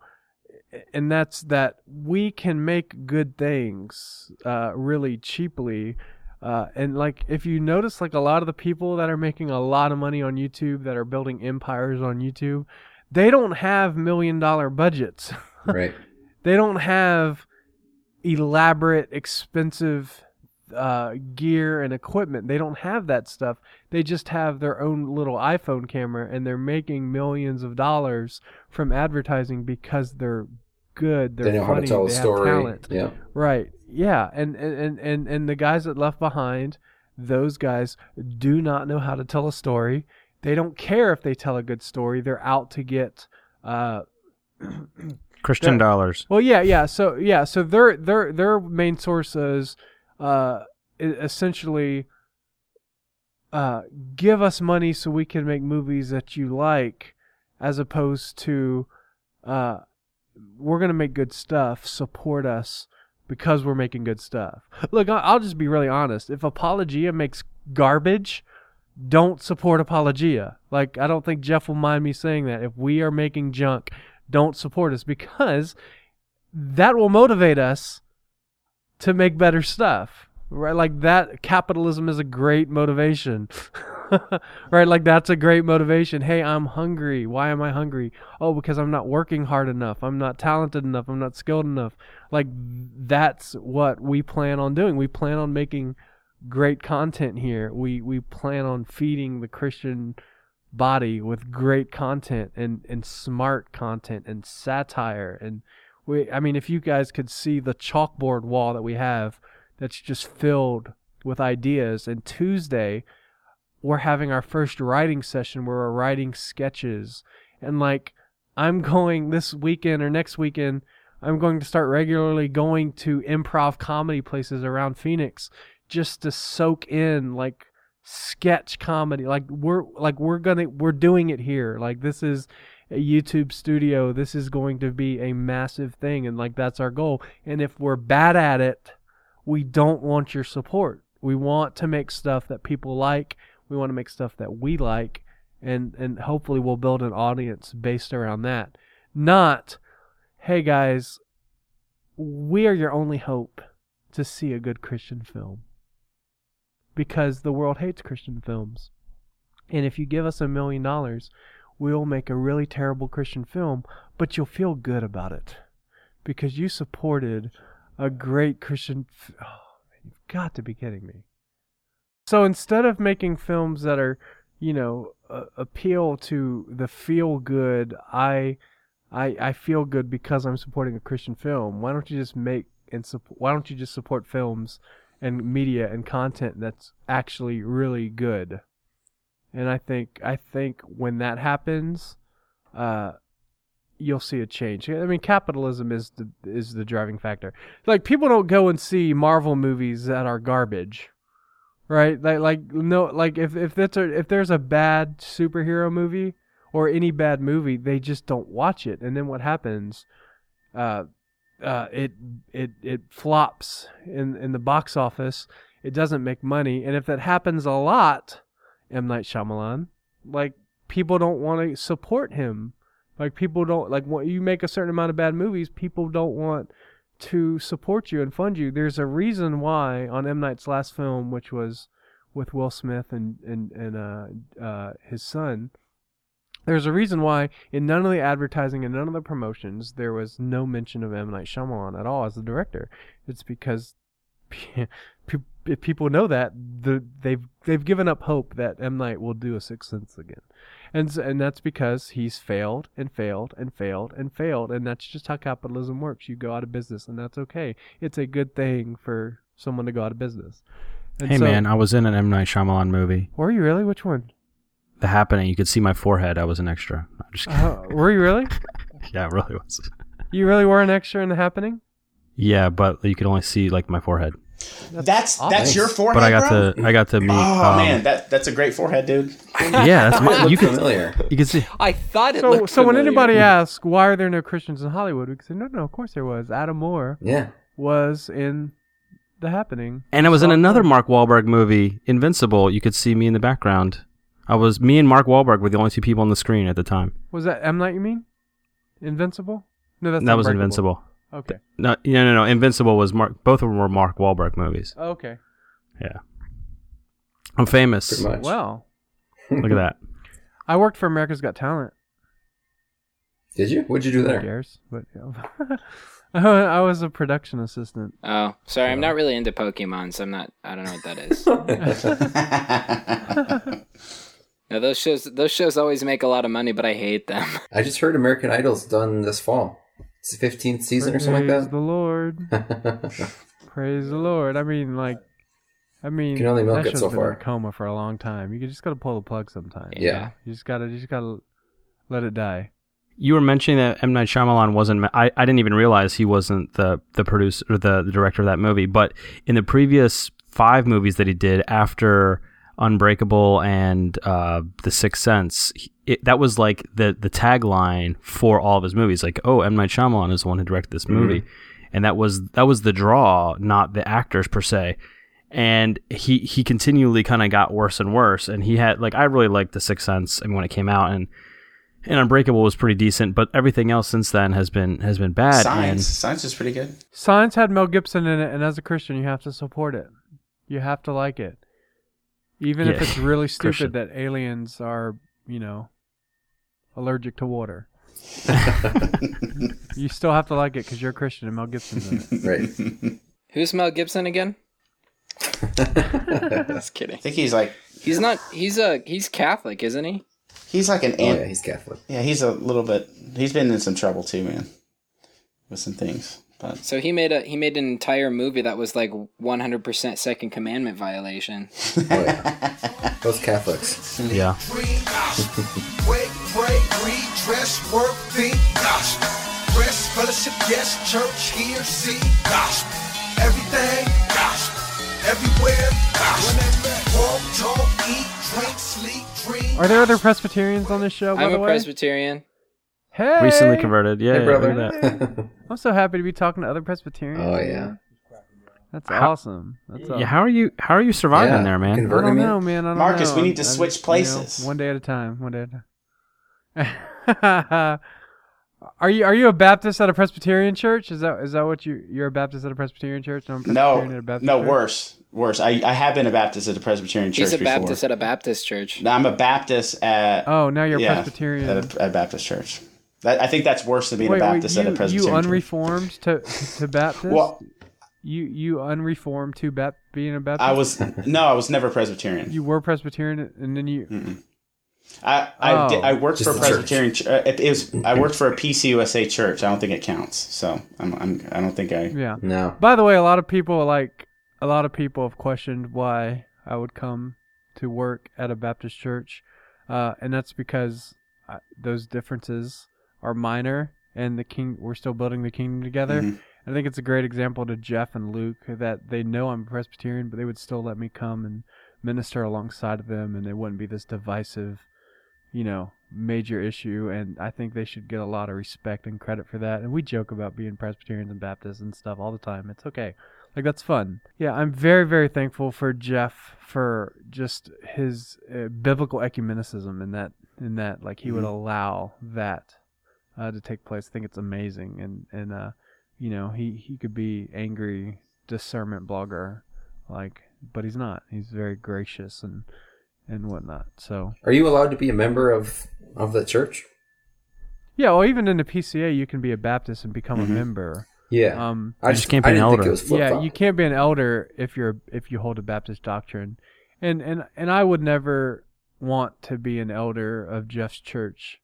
and that's that we can make good things uh, really cheaply. Uh, and like if you notice like a lot of the people that are making a lot of money on YouTube that are building empires on YouTube, they don't have million dollar budgets. Right. they don't have elaborate, expensive uh, gear and equipment. They don't have that stuff. They just have their own little iPhone camera, and they're making millions of dollars from advertising because they're good. They're they know how to tell a story. talent. Yeah. Right. Yeah. And, and, and, and the guys that left behind, those guys do not know how to tell a story. They don't care if they tell a good story. They're out to get uh Christian dollars. well yeah, yeah. So yeah, so their their their main source is uh essentially uh give us money so we can make movies that you like as opposed to uh we're going to make good stuff, support us because we're making good stuff. Look, I'll just be really honest. If Apologia makes garbage, don't support Apologia. Like, I don't think Jeff will mind me saying that. If we are making junk, don't support us because that will motivate us to make better stuff. Right? Like, that capitalism is a great motivation. right? Like, that's a great motivation. Hey, I'm hungry. Why am I hungry? Oh, because I'm not working hard enough. I'm not talented enough. I'm not skilled enough. Like, that's what we plan on doing. We plan on making great content here. We we plan on feeding the Christian body with great content and and smart content and satire and we I mean if you guys could see the chalkboard wall that we have that's just filled with ideas and Tuesday we're having our first writing session where we're writing sketches. And like I'm going this weekend or next weekend I'm going to start regularly going to improv comedy places around Phoenix just to soak in like sketch comedy. Like we're like we're gonna we're doing it here. Like this is YouTube studio this is going to be a massive thing and like that's our goal. And if we're bad at it we don't want your support. We want to make stuff that people like. We want to make stuff that we like and and hopefully we'll build an audience based around that. Not hey guys we are your only hope to see a good christian film. Because the world hates Christian films. And if you give us a million dollars, we'll make a really terrible Christian film, but you'll feel good about it because you supported a great Christian. F- oh, man, you've got to be kidding me. So instead of making films that are, you know, uh, appeal to the feel good, I, I, I feel good because I'm supporting a Christian film. Why don't you just make and sup- why don't you just support films and media and content that's actually really good. And I think I think when that happens, uh, you'll see a change. I mean, capitalism is the is the driving factor. Like people don't go and see Marvel movies that are garbage, right? Like like no like if if that's a, if there's a bad superhero movie or any bad movie, they just don't watch it. And then what happens? Uh, uh, it it it flops in in the box office. It doesn't make money, and if that happens a lot, M Night Shyamalan, like people don't want to support him. Like people don't like when you make a certain amount of bad movies, people don't want to support you and fund you. There's a reason why on M Night's last film, which was with Will Smith and and and uh, uh, his son, there's a reason why in none of the advertising and none of the promotions there was no mention of M Night Shyamalan at all as the director. It's because if people know that, the, they've they've given up hope that M Night will do a Sixth Sense again, and and that's because he's failed and failed and failed and failed, and that's just how capitalism works. You go out of business, and that's okay. It's a good thing for someone to go out of business. And Hey so- man, I was in an M Night Shyamalan movie, were you really? Which one? The Happening. You could see my forehead. I was an extra. I'm just kidding. Uh, were you really? yeah, it really was. You really were an extra in the happening? Yeah, but you could only see like my forehead. That's awesome. that's your forehead, But I got bro? to I got to meet. Oh um, man, that that's a great forehead, dude. yeah, that's what, Look you could familiar. you could see. I thought it So, looked so when anybody asks why are there no Christians in Hollywood, we can say no, no, of course there was. Adam Moore Yeah. was in the happening. And I was in another. Mark Wahlberg movie, Invincible. You could see me in the background. I was me and Mark Wahlberg were the only two people on the screen at the time. Was that M Night? You mean Invincible? No, that's that was Invincible. Okay. No, no, no, no. Invincible was Mark. Both of them were Mark Wahlberg movies. Okay. Yeah, I'm famous. Pretty much. Well, Look at that. I worked for America's Got Talent. Did you? What'd you do Who there? cares? But yeah. I was a production assistant. Oh, sorry, I'm not really into Pokemon, so I'm not. I don't know what that is. no, those shows. Those shows always make a lot of money, but I hate them. I just heard American Idol's done this fall. It's the 15th season or something Praise like the Lord. that. Praise the Lord. I mean, like, I mean, Can only milk that it so been in far. a coma for a long time. You just gotta pull the plug sometime. yeah. You just gotta, you just gotta let it die. You were mentioning that M Night Shyamalan wasn't. I, I didn't even realize he wasn't the the producer or the, the director of that movie. But in the previous five movies that he did after Unbreakable and uh, The Sixth Sense, he- it, that was like the the tagline for all of his movies. Like, oh, M Night Shyamalan is the one who directed this movie, mm-hmm. and that was that was the draw, not the actors per se. And he he continually kind of got worse and worse. And he had like I really liked The Sixth Sense. I mean, when it came out and and Unbreakable was pretty decent, but everything else since then has been has been bad. Signs, Signs is pretty good. Signs had Mel Gibson in it, and as a Christian, you have to support it. You have to like it, even if it's really Christian. stupid that aliens are, you know, allergic to water. You still have to like it because you're a Christian and Mel Gibson's in it. Right. Who's Mel Gibson again? Just kidding. I think he's like He's not. He's a. He's Catholic, isn't he? he's like an Oh, ant. yeah, he's Catholic. yeah, he's a little bit. He's been in some trouble too, man, with some things. But So he made a. He made an entire movie that was like 100% Second Commandment violation. Oh, yeah. Those Catholics. Yeah. Read gospel. Wake, pray, read, dress, work, think gospel. Dress, fellowship, yes, church, hear, see gospel. Everything gospel. Everywhere gospel. Walk, talk, eat, drink, sleep, dream. Are there other Presbyterians on this show? By I'm the a way, Presbyterian. hey, Recently converted. Yeah, Hey, brother. look that. I'm so happy to be talking to other Presbyterians. Oh, yeah. that's How- awesome. That's Yeah, how are you how are you surviving Yeah, there, man? I don't it. know, man. I don't Marcus, know. we need to I'm- switch you know, places. one day at a time. One day at a time. are you are you a Baptist at a Presbyterian church? Is that is that what you you're a Baptist at a Presbyterian church? And I'm no, at a Baptist no, church? worse, worse. I, I have been a Baptist at a Presbyterian church He's a before. Baptist at a Baptist church. No, I'm a Baptist at Oh, now you're yeah, Presbyterian. at a, at a Baptist church. That, I think that's worse than being wait, a wait, Baptist you, at a you Presbyterian church. unreformed to to Baptist? Well, You you unreformed to Bap- being a Baptist? I was no, I was never Presbyterian. You were Presbyterian, and then you. I I, Oh. did, I worked for a the church. Presbyterian. Ch- uh, it, it was I worked for a PCUSA church. I don't think it counts. So I'm, I'm I don't think I. Yeah. no. By the way, a lot of people like a lot of people have questioned why I would come to work at a Baptist church, uh, and that's because uh, those differences are minor, and the king we're still building the kingdom together. Mhm. I think it's a great example to Jeff and Luke that they know I'm Presbyterian, but they would still let me come and minister alongside of them, and it wouldn't be this divisive, you know, major issue. And I think they should get a lot of respect and credit for that. And we joke about being Presbyterians and Baptists and stuff all the time. It's okay. Like that's fun. Yeah, I'm very very thankful for Jeff for just his uh, biblical ecumenicism in that in that like he would allow that uh, to take place. I think it's amazing and and uh you know he he could be angry discernment blogger like but he's not. He's very gracious and and whatnot. So Are you allowed to be a member of of the church? yeah, well even in the PCA you can be a Baptist and become Mhm. a member. Yeah. Um, I just can't be I an elder. it was flip yeah, you can't be an elder if you're if you hold a Baptist doctrine, and and and I would never want to be an elder of Jeff's church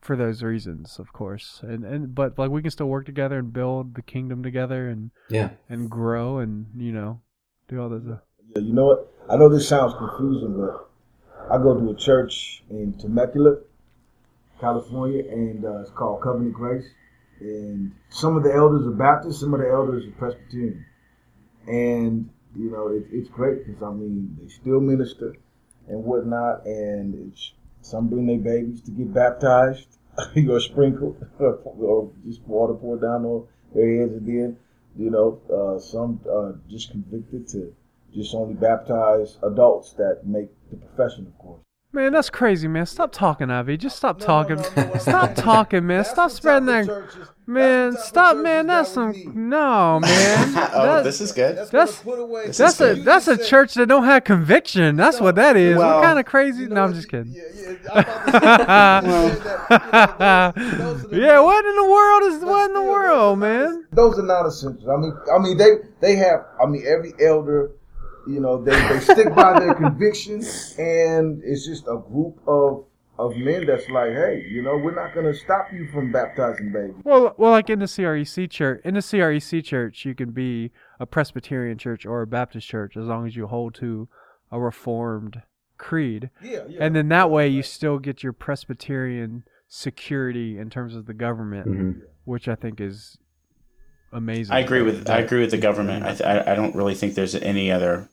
for those reasons, of course. And and but like we can still work together and build the kingdom together and Yeah. and grow and you know do all this. Yeah, you know what? I know this sounds confusing, but I go to a church in Temecula, California, and uh, it's called Covenant Grace. And some of the elders are Baptist, some of the elders are Presbyterian. And, you know, it, it's great because, I mean, they still minister and whatnot. And some bring their babies to get baptized or sprinkled or just water poured down on their heads. And then, you know, uh, some uh, just convicted to just only baptize adults that make the profession, of course. Man, that's crazy, man. Stop talking, IV. Just stop No, talking. no, no, no, Stop saying- talking, man. That's Stop spreading that. churches- Man, that's the type of stop, man. That's that some. need. No, man. oh, That- this is good. That's, That's- gonna put. That's a that's a said- church that don't have conviction. That's what that is. Well, what kind of crazy? you know no, I'm just kidding. Yeah, yeah. I'm about to say- you said that, you know, those- those are the- yeah, what in the world is what in the world, man? Those are non-essentials. I mean, I mean, they they have. I mean, every elder, you know, they, they stick by their convictions, and it's just a group of of men that's like, hey, you know, we're not gonna stop you from baptizing babies. Well, well, like in the CREC church, in the CREC church, you can be a Presbyterian church or a Baptist church as long as you hold to a Reformed creed, Yeah, yeah. and then that way you still get your Presbyterian security in terms of the government, Mhm. which I think is amazing. I agree with I agree with the government. I, th- I I don't really think there's any other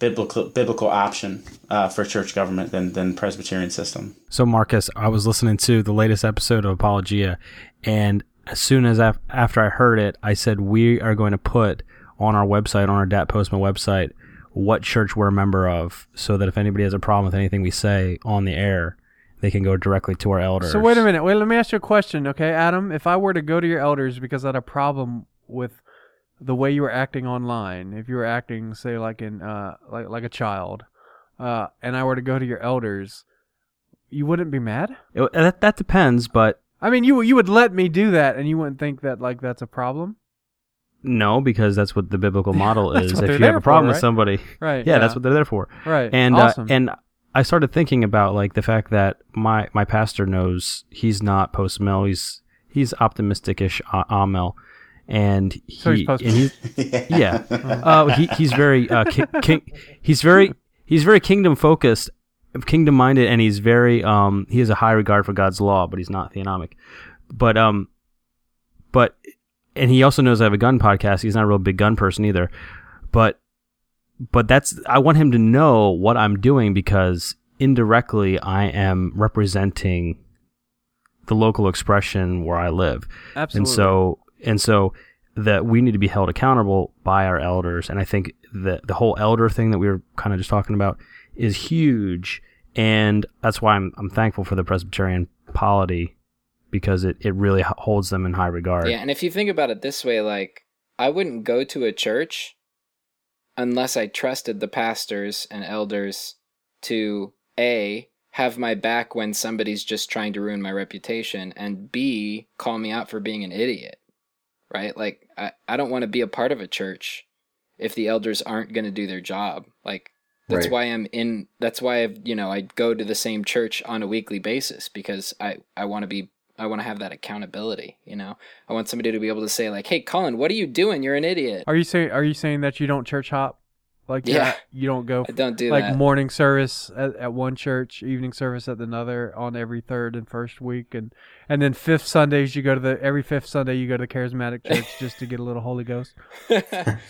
biblical biblical option uh, for church government than than Presbyterian system. So, Marcus, I was listening to the latest episode of Apologia, and as soon as af- after I heard it, I said we are going to put on our website, on our Dat Postmil website, what church we're a member of, so that if anybody has a problem with anything we say on the air, they can go directly to our elders. So wait a minute. Wait, let me ask you a question, okay, Adam? If I were to go to your elders because I had a problem with the way you were acting online, if you were acting, say, like in uh, like like a child, uh, and I were to go to your elders, you wouldn't be mad? It- that that depends, but I mean, you you would let me do that, and you wouldn't think that like that's a problem, no, because that's what the biblical model is. If you have a problem for, with somebody, right? yeah, that's what they're there for. right. and awesome. uh, and I started thinking about like the fact that my my pastor knows he's not postmil. He's he's optimistic-ish uh, amil, and he So he's and he's yeah. uh, he he's very uh, ki- king, he's very he's very kingdom focused, kingdom minded, and he's very um he has a high regard for God's law, but he's not theonomic. But um, but and he also knows I have a gun podcast. He's not a real big gun person either, but but that's I want him to know what I'm doing because indirectly I am representing the local expression where I live. Absolutely. And so and so that we need to be held accountable by our elders. And I think the the whole elder thing that we were kind of just talking about is huge. And that's why I'm I'm thankful for the Presbyterian polity because it, it really holds them in high regard. Yeah, and if you think about it this way, like I wouldn't go to a church unless I trusted the pastors and elders to A have my back when somebody's just trying to ruin my reputation and B call me out for being an idiot. Right? Like I, I don't want to be a part of a church if the elders aren't going to do their job. Like that's Right. why I'm in that's why I've, you know I go to the same church on a weekly basis because I I want to be I want to have that accountability, you know. I want somebody to be able to say like, "Hey, Colin, what are you doing? You're an idiot." are you saying are you saying that you don't church hop? Like you're Yeah. you don't go I don't do like that. morning service at, at one church, evening service at another on every third and first week, and and then fifth Sundays you go to the every fifth Sunday you go to the charismatic church just to get a little Holy Ghost.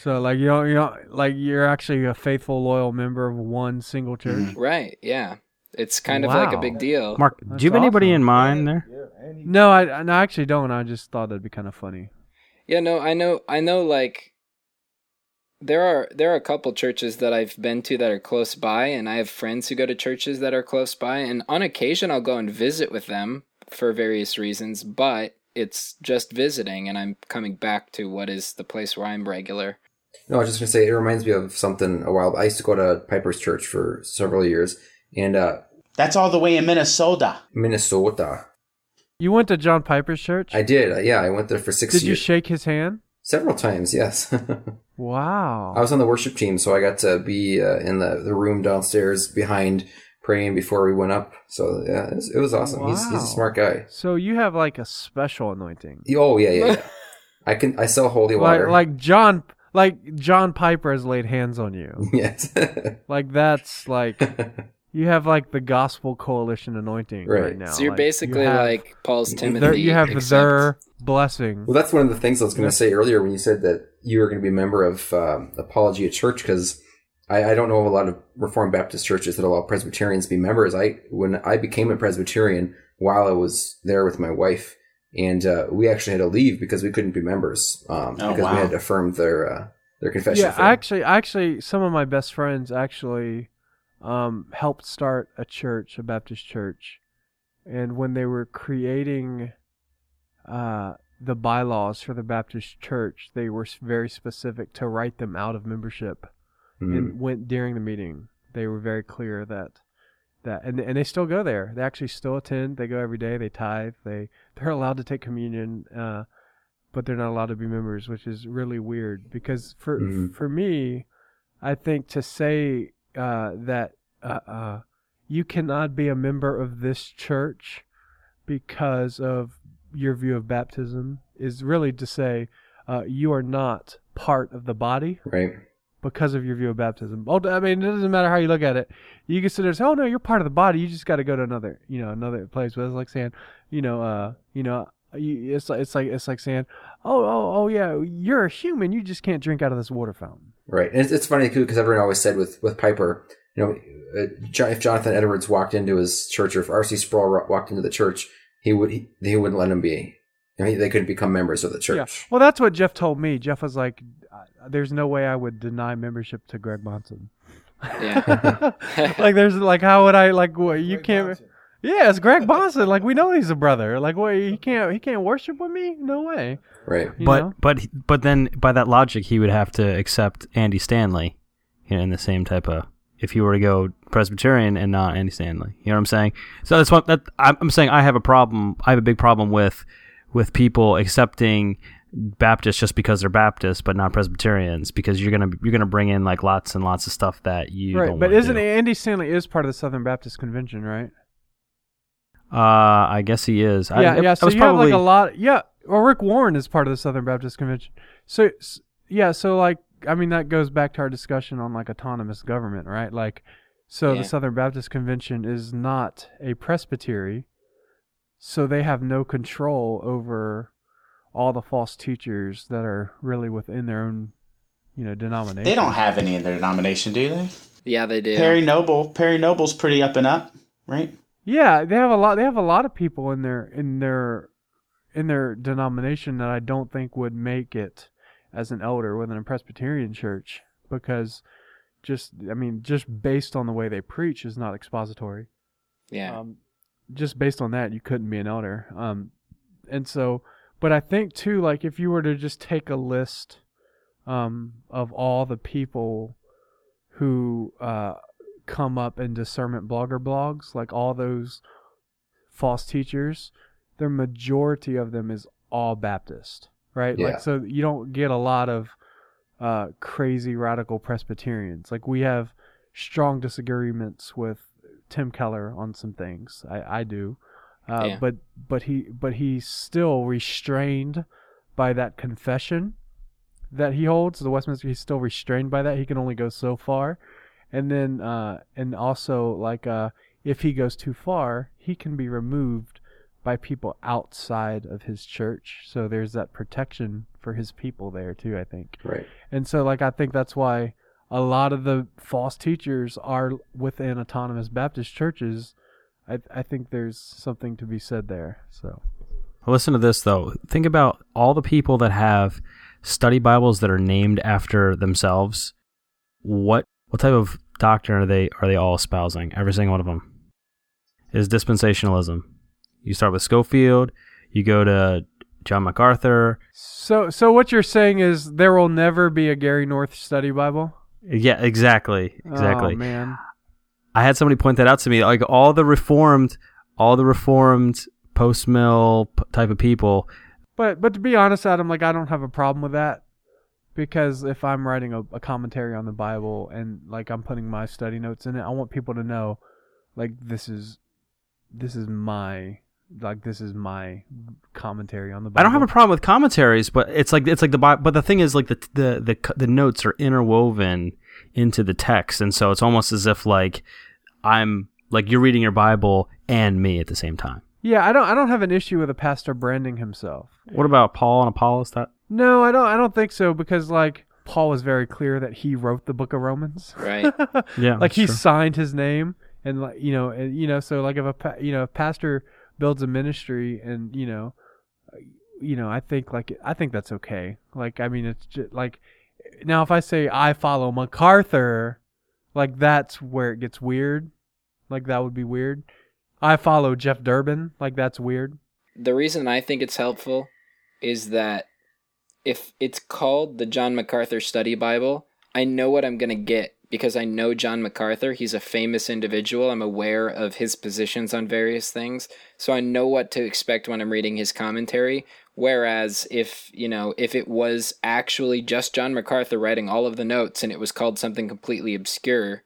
So like you don't you don't like you're actually a faithful loyal member of one single mm-hmm. church. right? Yeah, it's kind of like a big deal. Mark, That's do you have anybody in mind there? Yeah, No, I, no, I actually don't. I just thought that'd be kind of funny. Yeah, no, I know, I know. Like, there are there are a couple churches that I've been to that are close by, and I have friends who go to churches that are close by, and on occasion I'll go and visit with them for various reasons, but it's just visiting, and I'm coming back to what is the place where I'm regular. No, I was just gonna say it reminds me of something a while. I used to go to Piper's Church for several years, and uh, That's all the way in Minnesota. Minnesota. You went to John Piper's church? I did. uh, Yeah, I went there for six Did you shake his hand? Several times, yes. Wow. I was on the worship team, so I got to be uh, in the, the room downstairs behind praying before we went up. So yeah, it was, it was awesome. He's, he's a smart guy. so you have like a special anointing. Oh yeah, yeah, yeah. I can I sell holy Like water. like John like John Piper has laid hands on you. yes. Like that's like you have like the gospel coalition anointing right, Right. now. So you're Like, you basically have- like Paul's Timothy. their- you have except- their blessing. Well, that's one of the things I was going to say earlier when you said that you were going to be a member of um, Apologia Church because I, I don't know of a lot of Reformed Baptist churches that allow Presbyterians to be members. I when I became a Presbyterian while I was there with my wife, and uh, we actually had to leave because we couldn't be members um, Oh, because wow. we had affirmed their uh, their confession. Yeah, of faith. actually, actually, some of my best friends actually um, helped start a church, a Baptist church, and when they were creating uh, the bylaws for the Baptist church, they were very specific to write them out of membership. Mhm. And went during the meeting, they were very clear that that and and they still go there. They actually still attend. They go every day. They tithe. They they're allowed to take communion. Uh, but they're not allowed to be members, which is really weird because for Mhm. for me, I think to say uh, that uh, uh, you cannot be a member of this church because of your view of baptism is really to say uh, you are not part of the body right. because of your view of baptism. Oh, I mean, it doesn't matter how you look at it. You can sit there and say, "Oh no, you're part of the body. You just got to go to another, you know, another place." But it's like saying, you know, uh, you know, you, it's like it's like it's like saying, "Oh, oh, oh, yeah, you're a human. You just can't drink out of this water fountain." Right, and it's, it's funny too because everyone always said with with Piper, you know, uh, if Jonathan Edwards walked into his church or if R.C. Sproul walked into the church, he would he, he wouldn't let him be. I mean, they couldn't become members of the church. Yeah. Well, that's what Jeff told me. Jeff was like, "There's no way I would deny membership to Greg Bahnsen." Yeah. like, there's like, how would I like? What you Greg can't. Bahnsen. Yeah, it's Greg Bahnsen. Like we know he's a brother. Like what? He can't. He can't worship with me. No way. Right. You but know? but but then by that logic, he would have to accept Andy Stanley, you know, in the same type of. If you were to go Presbyterian and not Andy Stanley, you know what I'm saying? So that's what that I'm I'm saying. I have a problem. I have a big problem with with people accepting Baptists just because they're Baptists, but not Presbyterians, because you're gonna you're gonna bring in like lots and lots of stuff that you right, don't but isn't do. Andy Stanley is part of the Southern Baptist Convention, right? Uh, I guess he is. Yeah, I- yeah. I So was you probably have like a lot. Yeah, well, Rick Warren is part of the Southern Baptist Convention. So s- yeah, so like I mean that goes back to our discussion on like autonomous government, right? Like, so Yeah. the Southern Baptist Convention is not a presbytery, so they have no control over all the false teachers that are really within their own, you know, denomination. They don't have any in their denomination, do they? yeah, they do. Perry Noble. Perry Noble's pretty up and up, right? Yeah, they have a lot. They have a lot of people in their in their in their denomination that I don't think would make it as an elder within a Presbyterian church because just I mean just based on the way they preach is not expository. yeah. Um, just based on that, you couldn't be an elder. Um, and so, but I think too, like if you were to just take a list um, of all the people who uh, come up in discernment blogger blogs, like all those false teachers, the majority of them is all Baptist, right? Yeah. Like so, you don't get a lot of uh, crazy radical Presbyterians. Like we have strong disagreements with Tim Keller on some things. I, I do, uh, Yeah. but but he but he's still restrained by that confession that he holds. The Westminster, he's still restrained by that. He can only go so far, and then uh, and also like uh, if he goes too far, he can be removed by people outside of his church. So there's that protection for his people there too. I think. Right. And so, like, I think that's why a lot of the false teachers are within autonomous Baptist churches. I, I think there's something to be said there. So, Listen to this though. Think about all the people that have study Bibles that are named after themselves. What what type of doctrine are they are they all espousing? Every single one of them is dispensationalism. You start with Scofield, you go to John MacArthur. so, so what you're saying is there will never be a Gary North study Bible. Yeah, exactly, exactly. Oh man. I had somebody point that out to me. Like all the reformed, all the reformed postmil p- type of people. But but to be honest, Adam, like I don't have a problem with that because if I'm writing a, a commentary on the Bible and like I'm putting my study notes in it, I want people to know like this is this is my like this is my commentary on the Bible. I don't have a problem with commentaries, but it's like it's like the Bi- but the thing is like the the the the notes are interwoven into the text, and so it's almost as if like I'm like you're reading your Bible and me at the same time. Yeah, I don't I don't have an issue with a pastor branding himself. What about Paul and Apollos? That No, I don't I don't think so because like Paul was very clear that he wrote the book of Romans. Right. yeah, like he true. signed his name and like you know and, you know so like if a pa- you know if pastor builds a ministry and you know uh, you know I think like I think that's okay. Like I mean it's just like now if I say I follow MacArthur, like that's where it gets weird. Like that would be weird. I follow Jeff Durbin, like that's weird. the reason I think it's helpful is that if it's called the John MacArthur Study Bible, I know what I'm going to get because I know John MacArthur. He's a famous individual. I'm aware of his positions on various things. So I know what to expect when I'm reading his commentary. Whereas if, you know, if it was actually just John MacArthur writing all of the notes and it was called something completely obscure,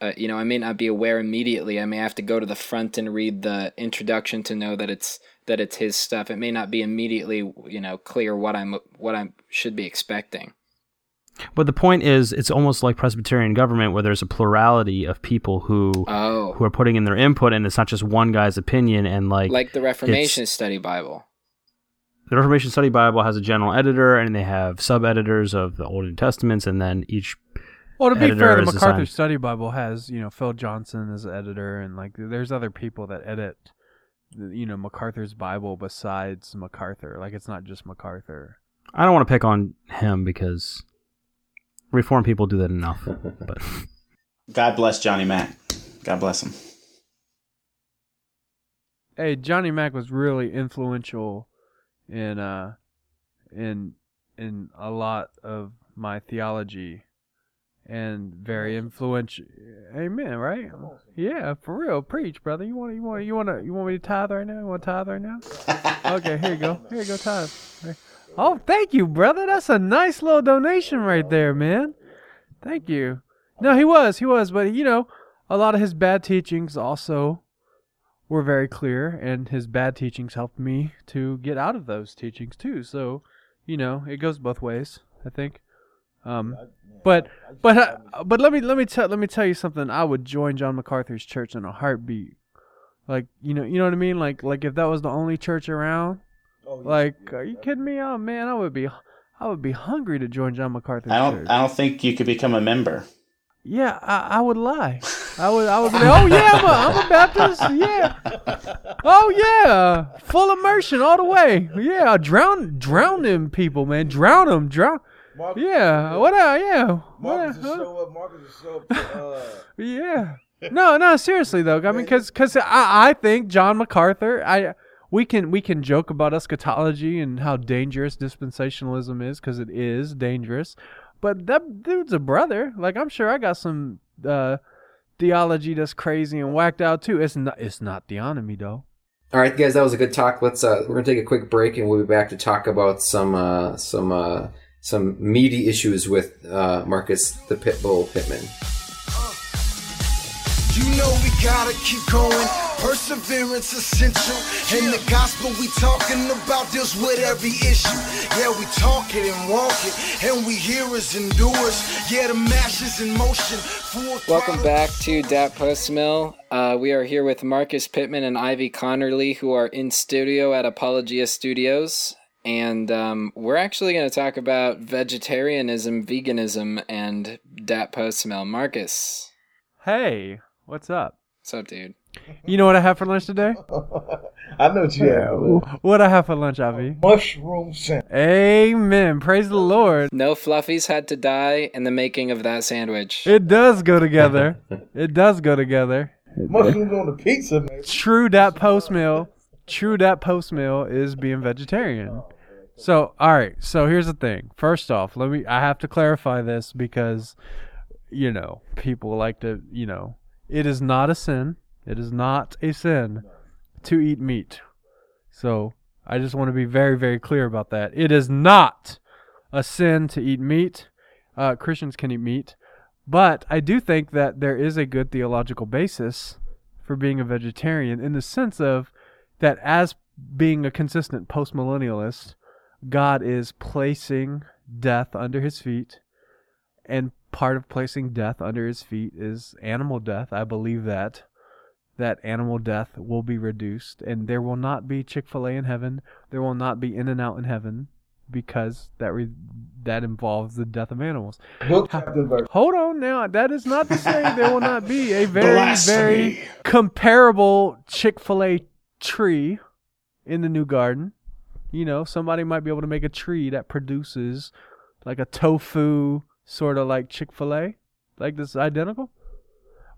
uh, you know, I may not be aware immediately. I may have to go to the front and read the introduction to know that it's that it's his stuff. It may not be immediately, you know, clear what I'm what I should be expecting. But the point is, it's almost like Presbyterian government, where there's a plurality of people who Oh, who are putting in their input, and it's not just one guy's opinion. And like, like the Reformation Study Bible. the Reformation Study Bible has a general editor, and they have sub editors of the Old and New Testaments, and then each Well, to be editor fair, the MacArthur assigned- Study Bible has you know Phil Johnson as editor, and like there's other people that edit, the- you know, MacArthur's Bible besides MacArthur. Like it's not just MacArthur. I don't want to pick on him because Reformed people do that enough. But God bless Johnny Mac. God bless him. Hey, Johnny Mac was really influential in uh in in a lot of my theology and very influential. Amen, right? Yeah, for real. Preach, brother. You want you want you want to you want me to tithe right now? You want to tithe right now? okay, here you go. Here you go, tithe. Oh, thank you, brother. That's a nice little donation right there, man. Thank you. No, he was, he was, but you know, a lot of his bad teachings also were very clear, and his bad teachings helped me to get out of those teachings too. So, you know, it goes both ways. I think. Um, but but uh, but let me let me tell let me tell you something. I would join John MacArthur's church in a heartbeat. Like you know you know what I mean. Like like if that was the only church around. Like are you kidding me? Oh man, I would be I would be hungry to join John MacArthur's I don't. church. I don't think you could become a member. Yeah, I, I would lie. I would I would be like, oh yeah, I'm a, I'm a Baptist. Yeah. Oh yeah, full immersion all the way. Yeah, drown drown them people, man. Drown them, drown. Marcus, Yeah, what? Uh, yeah. Marcus will huh? show up. Marcus will show up. To, uh, Yeah. No, no, seriously though. I mean, because cause I, I think John MacArthur. I we can we can joke about eschatology and how dangerous dispensationalism is because it is dangerous. But that dude's a brother. Like I'm sure I got some uh, theology that's crazy and whacked out too. It's not it's not theonomy though. All right, guys, that was a good talk. Let's uh, we're gonna take a quick break, and we'll be back to talk about some uh, some uh, some meaty issues with uh, Marcus the Pitbull Pittman. You know we gotta keep going. Perseverance essential. And the gospel we talking about deals with every issue. Yeah, we talk it and walk it. And we hearers and doers. Yeah, the mashes in motion. Welcome back to Dat Postmil. Uh, we are here with Marcus Pittman and IV Conerly, who are in studio at Apologia Studios. And um, we're actually going to talk about vegetarianism, veganism, and Dat Postmil. Marcus, Hey, what's up? what's up, dude? You know what I have for lunch today? I know what you have. What I have for lunch, IV? Mushroom sandwich. Amen. Praise the Lord. No fluffies had to die in the making of that sandwich. It does go together. it does go together. Mushrooms on the pizza, man. True that Postmil. True that Postmil is being vegetarian. So, all right. So here's the thing. First off, let me. I have to clarify this because, you know, people like to. You know, it is not a sin. It is not a sin to eat meat. So I just want to be very, very clear about that. It is not a sin to eat meat. Uh, Christians can eat meat. But I do think that there is a good theological basis for being a vegetarian in the sense of that as being a consistent postmillennialist, God is placing death under his feet. And part of placing death under his feet is animal death. I believe that that animal death will be reduced and there will not be Chick-fil-A in heaven. There will not be In-N-Out in heaven because that re- that involves the death of animals. Book. Hold on now. That is not to say there will not be a very, very comparable Chick fil A tree in the new garden. You know, somebody might be able to make a tree that produces like a tofu, sort of like Chick fil A. Like this identical?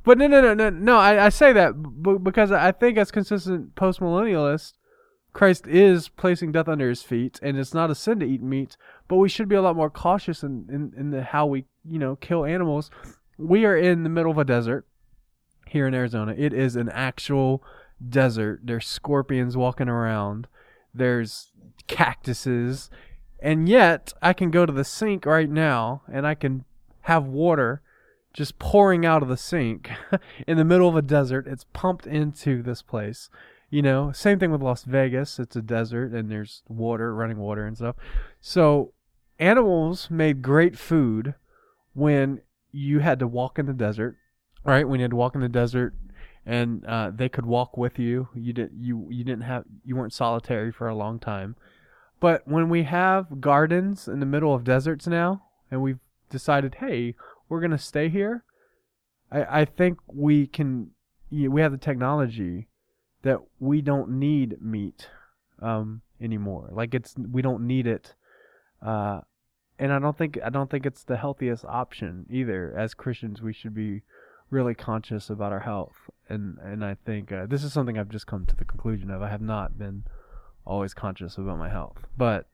But no, no, no, no, no. I, I say that b- because I think as consistent postmillennialists, Christ is placing death under his feet, and it's not a sin to eat meat. But we should be a lot more cautious in in, in the, how we you know kill animals. We are in the middle of a desert here in Arizona. It is an actual desert. There's scorpions walking around. There's cactuses, and yet I can go to the sink right now and I can have water just pouring out of the sink in the middle of a desert. It's pumped into this place. You know, same thing with Las Vegas. It's a desert and there's water, running water and stuff. So, animals made great food when you had to walk in the desert, right? When you had to walk in the desert and uh, they could walk with you. You didn't you you didn't have you weren't solitary for a long time. But when we have gardens in the middle of deserts now and we've decided, "Hey, we're to stay here." I I think we can we have the technology that we don't need meat um, anymore. Like it's we don't need it, uh, and I don't think I don't think it's the healthiest option either. As Christians, we should be really conscious about our health, and and I think uh, this is something I've just come to the conclusion of. I have not been always conscious about my health, but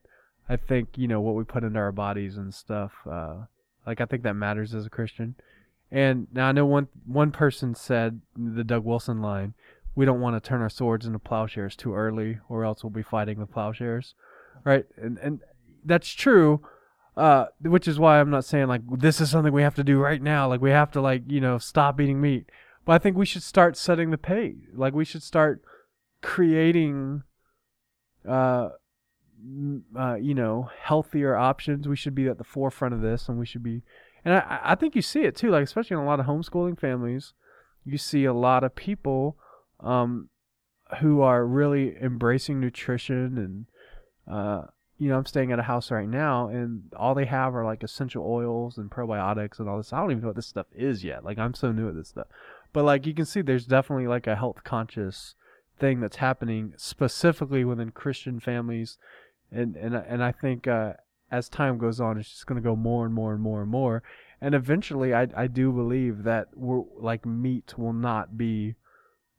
I think you know what we put into our bodies and stuff. Uh, like I think that matters as a Christian. And now I know one one person said the Doug Wilson line we don't want to turn our swords into plowshares too early, or else we'll be fighting with plowshares, right? And and that's true, uh, which is why I'm not saying like this is something we have to do right now. Like we have to like you know stop eating meat, I think we should start setting the pace. Like we should start creating, uh, uh, you know, healthier options. We should be at the forefront of this, and we should be. And I, I think you see it too, like especially in a lot of homeschooling families, you see a lot of people um, who are really embracing nutrition and uh, you know I'm staying at a house right now and all they have are like essential oils and probiotics and all this. I don't even know what this stuff is yet. Like I'm so new at this stuff, but like you can see, there's definitely like a health conscious thing that's happening specifically within Christian families, and and and I think uh, as time goes on, it's just going to go more and more and more and more. And eventually, I I do believe that we're like meat will not be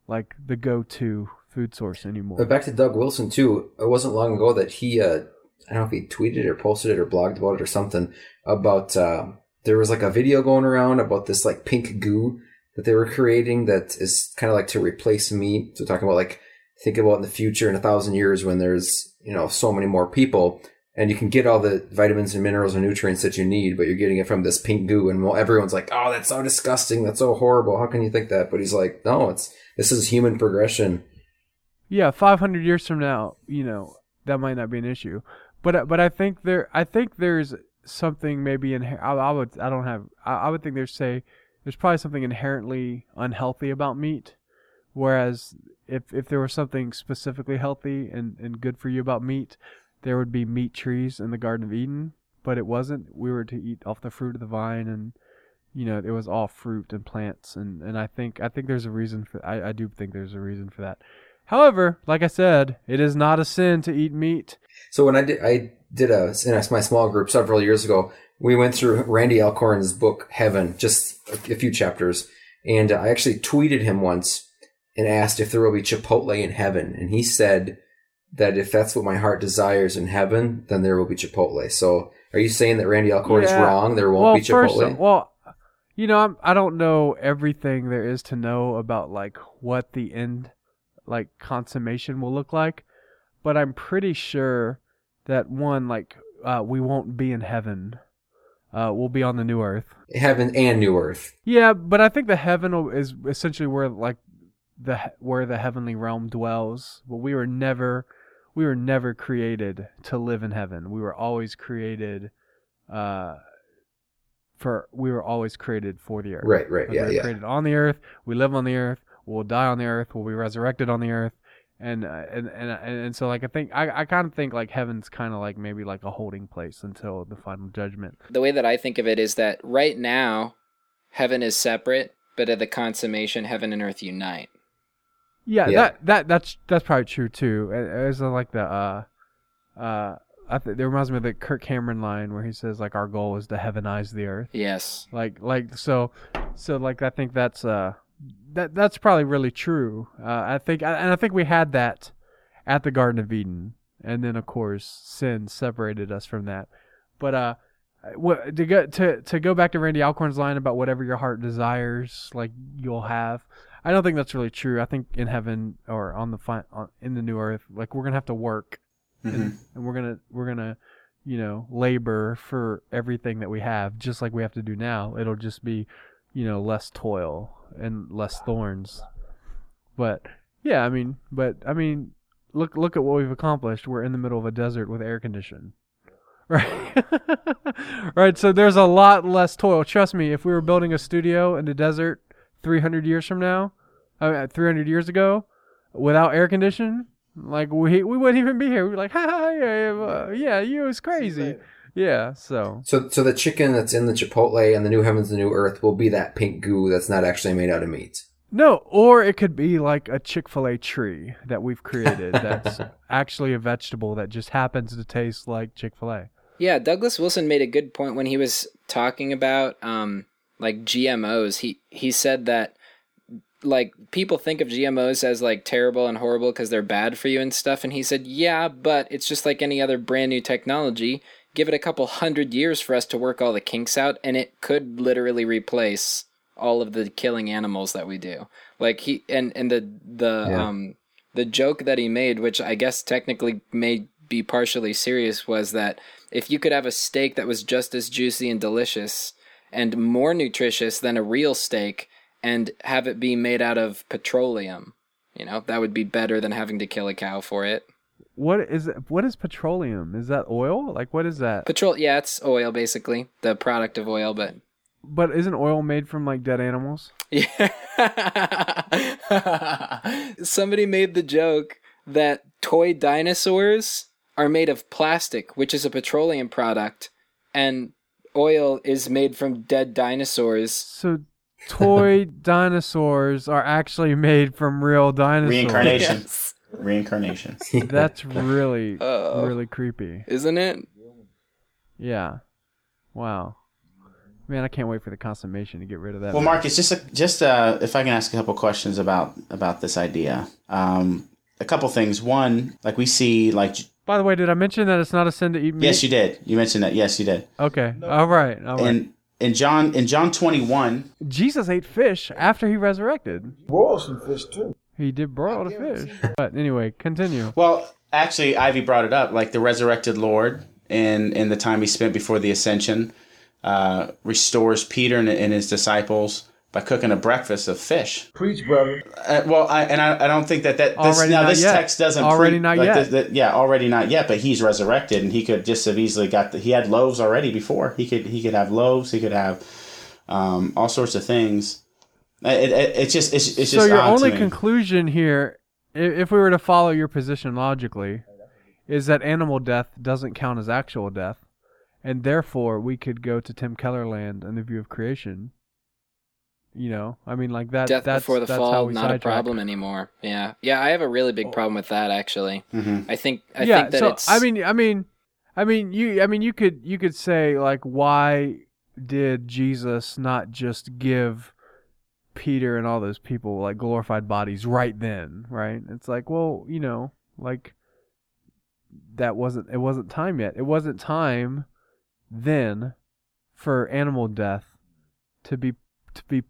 like the go-to food source anymore. But back to Doug Wilson too. It wasn't long ago that he, uh, I don't know if he tweeted or posted it or blogged about it or something about. Uh, there was like a video going around about this like pink goo that they were creating that is kind of like to replace meat. So talking about like think about in the future in a thousand years when there's you know so many more people and you can get all the vitamins and minerals and nutrients that you need, but you're getting it from this pink goo, and well, everyone's like, "Oh, that's so disgusting. That's so horrible. How can you think that?" But he's like, "No, it's this is human progression." yeah, 500 years from now, you know, that might not be an issue. But but I think there I think there's something maybe in I, I would I don't have I, I would think there's say there's probably something inherently unhealthy about meat whereas if if there was something specifically healthy and and good for you about meat there would be meat trees in the garden of Eden but it wasn't we were to eat off the fruit of the vine and you know it was all fruit and plants and and I think I think there's a reason for I I do think there's a reason for that However, like I said, it is not a sin to eat meat. So when I did, I did a in my small group several years ago. We went through Randy Alcorn's book Heaven, just a, a few chapters, and I actually tweeted him once and asked if there will be Chipotle in heaven, and he said that if that's what my heart desires in heaven, then there will be Chipotle. So are you saying that Randy Alcorn is wrong? There won't well, be Chipotle. First, well, you know, I'm, I don't know everything there is to know about like what the end, like consummation will look like, but I'm pretty sure that one like uh, we won't be in heaven. Uh, we'll be on the new earth. Heaven and New Earth. Yeah, but I think the heaven is essentially where like the where the heavenly realm dwells. But we were never we were never created to live in heaven. We were always created uh for we were always created for the earth. Right, right, Like, yeah, we were yeah. created on the earth. We live on the earth. We'll die on the earth. We'll be resurrected on the earth. And uh, and, and and and so like I think I I kind of think like heaven's kind of like maybe like a holding place until the final judgment. The way that I think of it is that right now, heaven is separate, but at the consummation, heaven and earth unite. Yeah, Yeah. that that that's that's probably true too. It- It's like the uh uh I th- it reminds me of the Kirk Cameron line where he says like our goal is to heavenize the earth. Yes. Like like so so like I think that's uh that that's probably really true. Uh, I think and I think we had that at the Garden of Eden, and then of course sin separated us from that. But uh, what to go to to go back to Randy Alcorn's line about whatever your heart desires, like you'll have. I don't think that's really true. I think in heaven or on the fi- on, in the new earth, like we're gonna have to work, and, and we're gonna we're gonna you know labor for everything that we have, just like we have to do now. It'll just be you know less toil and less thorns. But yeah, I mean, but I mean, look look at what we've accomplished. We're in the middle of a desert with air condition. Right. right, so there's a lot less toil. Trust me, if we were building a studio in the desert 300 years from now, uh, 300 years ago, without air condition, like we we wouldn't even be here. We'd be like, yeah, yeah, uh, yeah, you was crazy. Yeah, so So, so the chicken that's in the Chipotle and the New Heavens and New Earth will be that pink goo that's not actually made out of meat. No, or it could be like a Chick fil A tree that we've created that's actually a vegetable that just happens to taste like Chick fil A. Yeah, Douglas Wilson made a good point when he was talking about um like GMOs. He he said that like people think of GMOs as like terrible and horrible because they're bad for you and stuff and he said, "Yeah, but it's just like any other brand new technology. Give it a couple hundred years for us to work all the kinks out and it could literally replace all of the killing animals that we do." Like he and and the the Yeah. um the joke that he made, which I guess technically may be partially serious, was that if you could have a steak that was just as juicy and delicious and more nutritious than a real steak and have it be made out of petroleum, you know, that would be better than having to kill a cow for it. What is it, what is petroleum? Is that oil? Like what is that? Petrol, yeah, it's oil basically, the product of oil, but But isn't oil made from like dead animals? Yeah. Somebody made the joke that toy dinosaurs are made of plastic, which is a petroleum product, and oil is made from dead dinosaurs. So toy dinosaurs are actually made from real dinosaurs. Reincarnation. Yes. Reincarnation. That's really Oh. really creepy. Isn't it? Yeah. Wow. Man, I can't wait for the consummation to get rid of that. Well, Marcus, just a, just uh, if I can ask a couple questions about about this idea. Um, a couple things. One, like we see, like By the way, did I mention that it's not a sin to eat meat? yes, you did. You mentioned that. Yes, you did. Okay. All right. All right. And in John in John twenty one, Jesus ate fish after he resurrected. Broil some fish too. He did broil the fish. But anyway, continue. Well, actually, IV brought it up. Like the resurrected Lord, in in the time he spent before the ascension, uh, restores Peter and, and his disciples by cooking a breakfast of fish. Preach, brother. Uh, well, I, and I, I don't think that that this, now this yet. text doesn't Already not like yet. this- that- yeah, already not yet. But he's resurrected, and he could just have easily got the. He had loaves already before. He could he could have loaves. He could have um, all sorts of things. It, it, it's just it's, it's so just your odd only to me. conclusion here, if we were to follow your position logically, is that animal death doesn't count as actual death, and therefore we could go to Tim Keller land and the view of creation. You know, I mean, like that. Death that's, before the that's fall, we not a sidetrack. problem anymore. Yeah, yeah, I have a really big problem with that actually. Mhm. I think I yeah, think that so it's. I mean, I mean, I mean, you, I mean, you could, you could say like, why did Jesus not just give Peter and all those people like glorified bodies right then, right? It's like, well, you know, like that wasn't, it wasn't time yet. It wasn't time then for animal death to be to be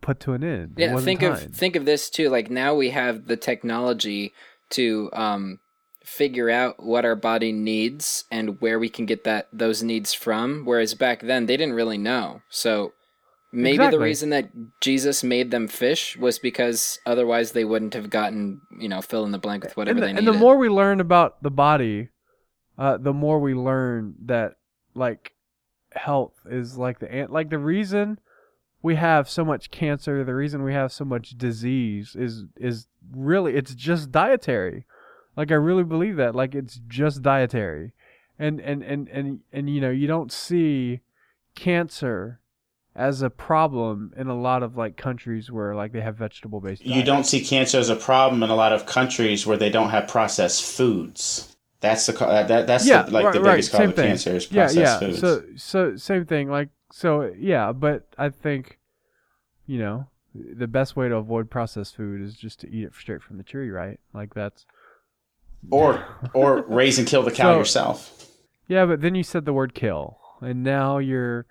put to an end. Yeah, think time. of think of this too. Like now we have the technology to um figure out what our body needs and where we can get that those needs from. Whereas back then they didn't really know. So maybe the reason that Jesus made them fish was because otherwise they wouldn't have gotten you know fill in the blank with whatever and the, they and the more we learn about the body, uh, the more we learn that like health is like the ant. like the reason we have so much cancer, the reason we have so much disease is is really it's just dietary. Like I really believe that. Like it's just dietary. And and and and and you know, you don't see cancer as a problem in a lot of like countries where like they have vegetable based You don't see cancer as a problem in a lot of countries where they don't have processed foods. That's the uh, that that's yeah, the, like right, the right, biggest cause same of thing. cancer is yeah, yeah. foods. So, so same thing. Like, so yeah, but I think, you know, the best way to avoid processed food is just to eat it straight from the tree, right? Like that's or or raise and kill the cow So- yourself. yeah. But then you said the word kill, and now you're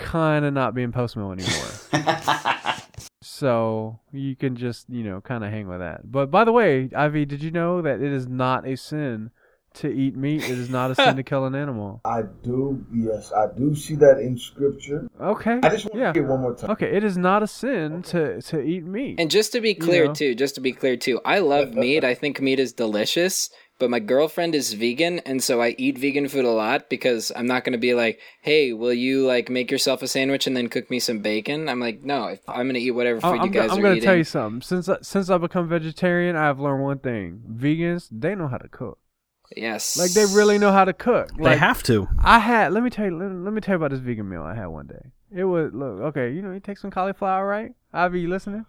kind of not being postmil anymore. so you can just you know kind of hang with that. But by the way, IV, did you know that it is not a sin to eat meat? It is not a sin to kill an animal. I do, yes, I do see that in scripture. Okay. I just want yeah. to hear one more time. Okay, it is not a sin to to eat meat. And just to be clear know. too, just to be clear too, I love meat. I think meat is delicious, but my girlfriend is vegan and so I eat vegan food a lot because I'm not going to be like, "Hey, will you like make yourself a sandwich and then cook me some bacon?" I'm like, "No, if I'm going to eat whatever food I- you I'm, go- guys I'm are gonna eating." tell you something. Since I, since I become vegetarian, I've learned one thing: vegans they know how to cook. yes. Like they really know how to cook. They have to. I had. Let me tell you. Let, let me tell you about this vegan meal I had one day. It was look okay. You know, you take some cauliflower, right? IV, you listening?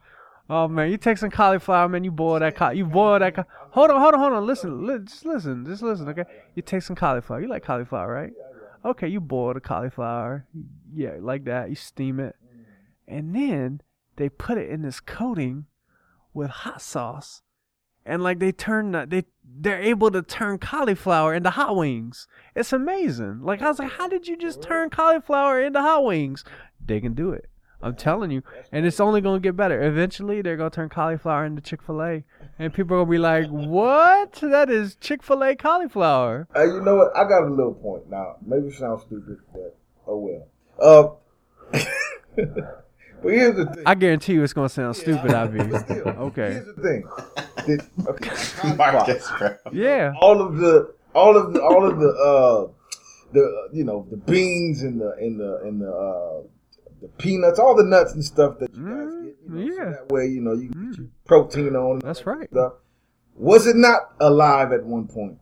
Oh man, you take some cauliflower, man. You boil that. You boil that. Ca- hold on, hold on, hold on. Listen, li- just listen, just listen. Okay, you take some cauliflower. You like cauliflower, right? Okay, you boil the cauliflower. Yeah, like that. You steam it, and then they put it in this coating with hot sauce, and like they turn the, they they're able to turn cauliflower into hot wings. It's amazing. Like I was like, how did you just turn cauliflower into hot wings? They can do it. I'm telling you, and it's only gonna get better. Eventually, they're gonna turn cauliflower into Chick Fil A, and people are gonna be like, "What? That is Chick Fil A cauliflower." Hey, you know what? I got a little point now. Maybe it sounds stupid, but oh well. Uh, but here's the thing. I guarantee you, it's gonna sound stupid. I mean, Still, okay, Here's the thing. Did, okay, Marcus, bro. yeah, all of the, all of the, all of the, uh, the, uh, you know, the beans and the, and the, and the, uh, the peanuts, all the nuts and stuff that you guys get. You know, so yeah. that way, you know, you can get your protein on. That's that right. Stuff. Was it not alive at one point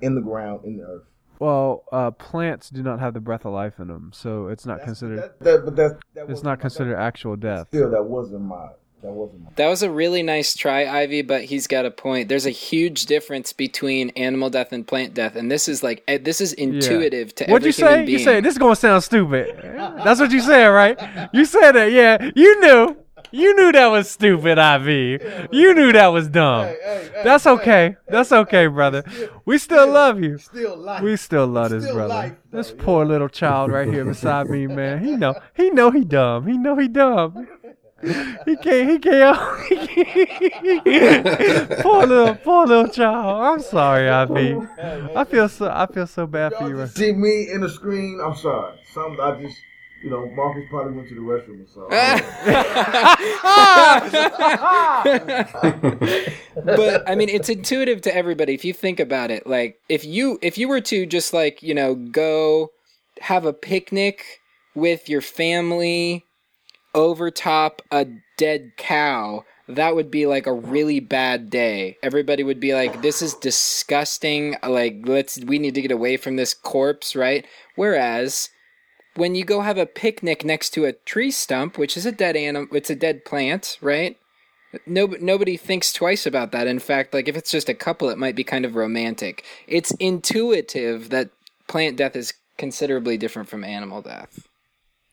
in the ground, in the earth? Well, uh, plants do not have the breath of life in them, so it's not considered. That, that, but that, that It's not considered actual death. Still, that wasn't my. That wasn't. That was a really nice try, IV, but he's got a point. There's a huge difference between animal death and plant death, and this is like eh, this is intuitive to What'd you say? human being. You say this is gonna sound stupid. That's what you said, right? You said that, yeah. You knew. You knew that was stupid, IV. You knew that was dumb. Hey, hey, hey, That's hey, okay. That's okay, brother. We still love you. Still life. We still love this Still brother. life, though, This yeah. poor little child right here beside me, man. He know. He know he dumb. He know he dumb. He can't. He can't. poor little, poor little child. I'm sorry, IV. I feel so. I feel so bad for Y'all you. just see me in the screen. I'm sorry. Some I just, you know, Marcus probably went to the restroom or something. Ah! but I mean, it's intuitive to everybody. If you think about it, like if you if you were to just like you know go have a picnic with your family over top a dead cow, that would be like a really bad day. Everybody would be like, "This is disgusting." Like, let's we need to get away from this corpse, right? Whereas when you go have a picnic next to a tree stump, which is a dead animal, it's a dead plant, right? No, nobody thinks twice about that. In fact, like if it's just a couple, it might be kind of romantic. It's intuitive that plant death is considerably different from animal death.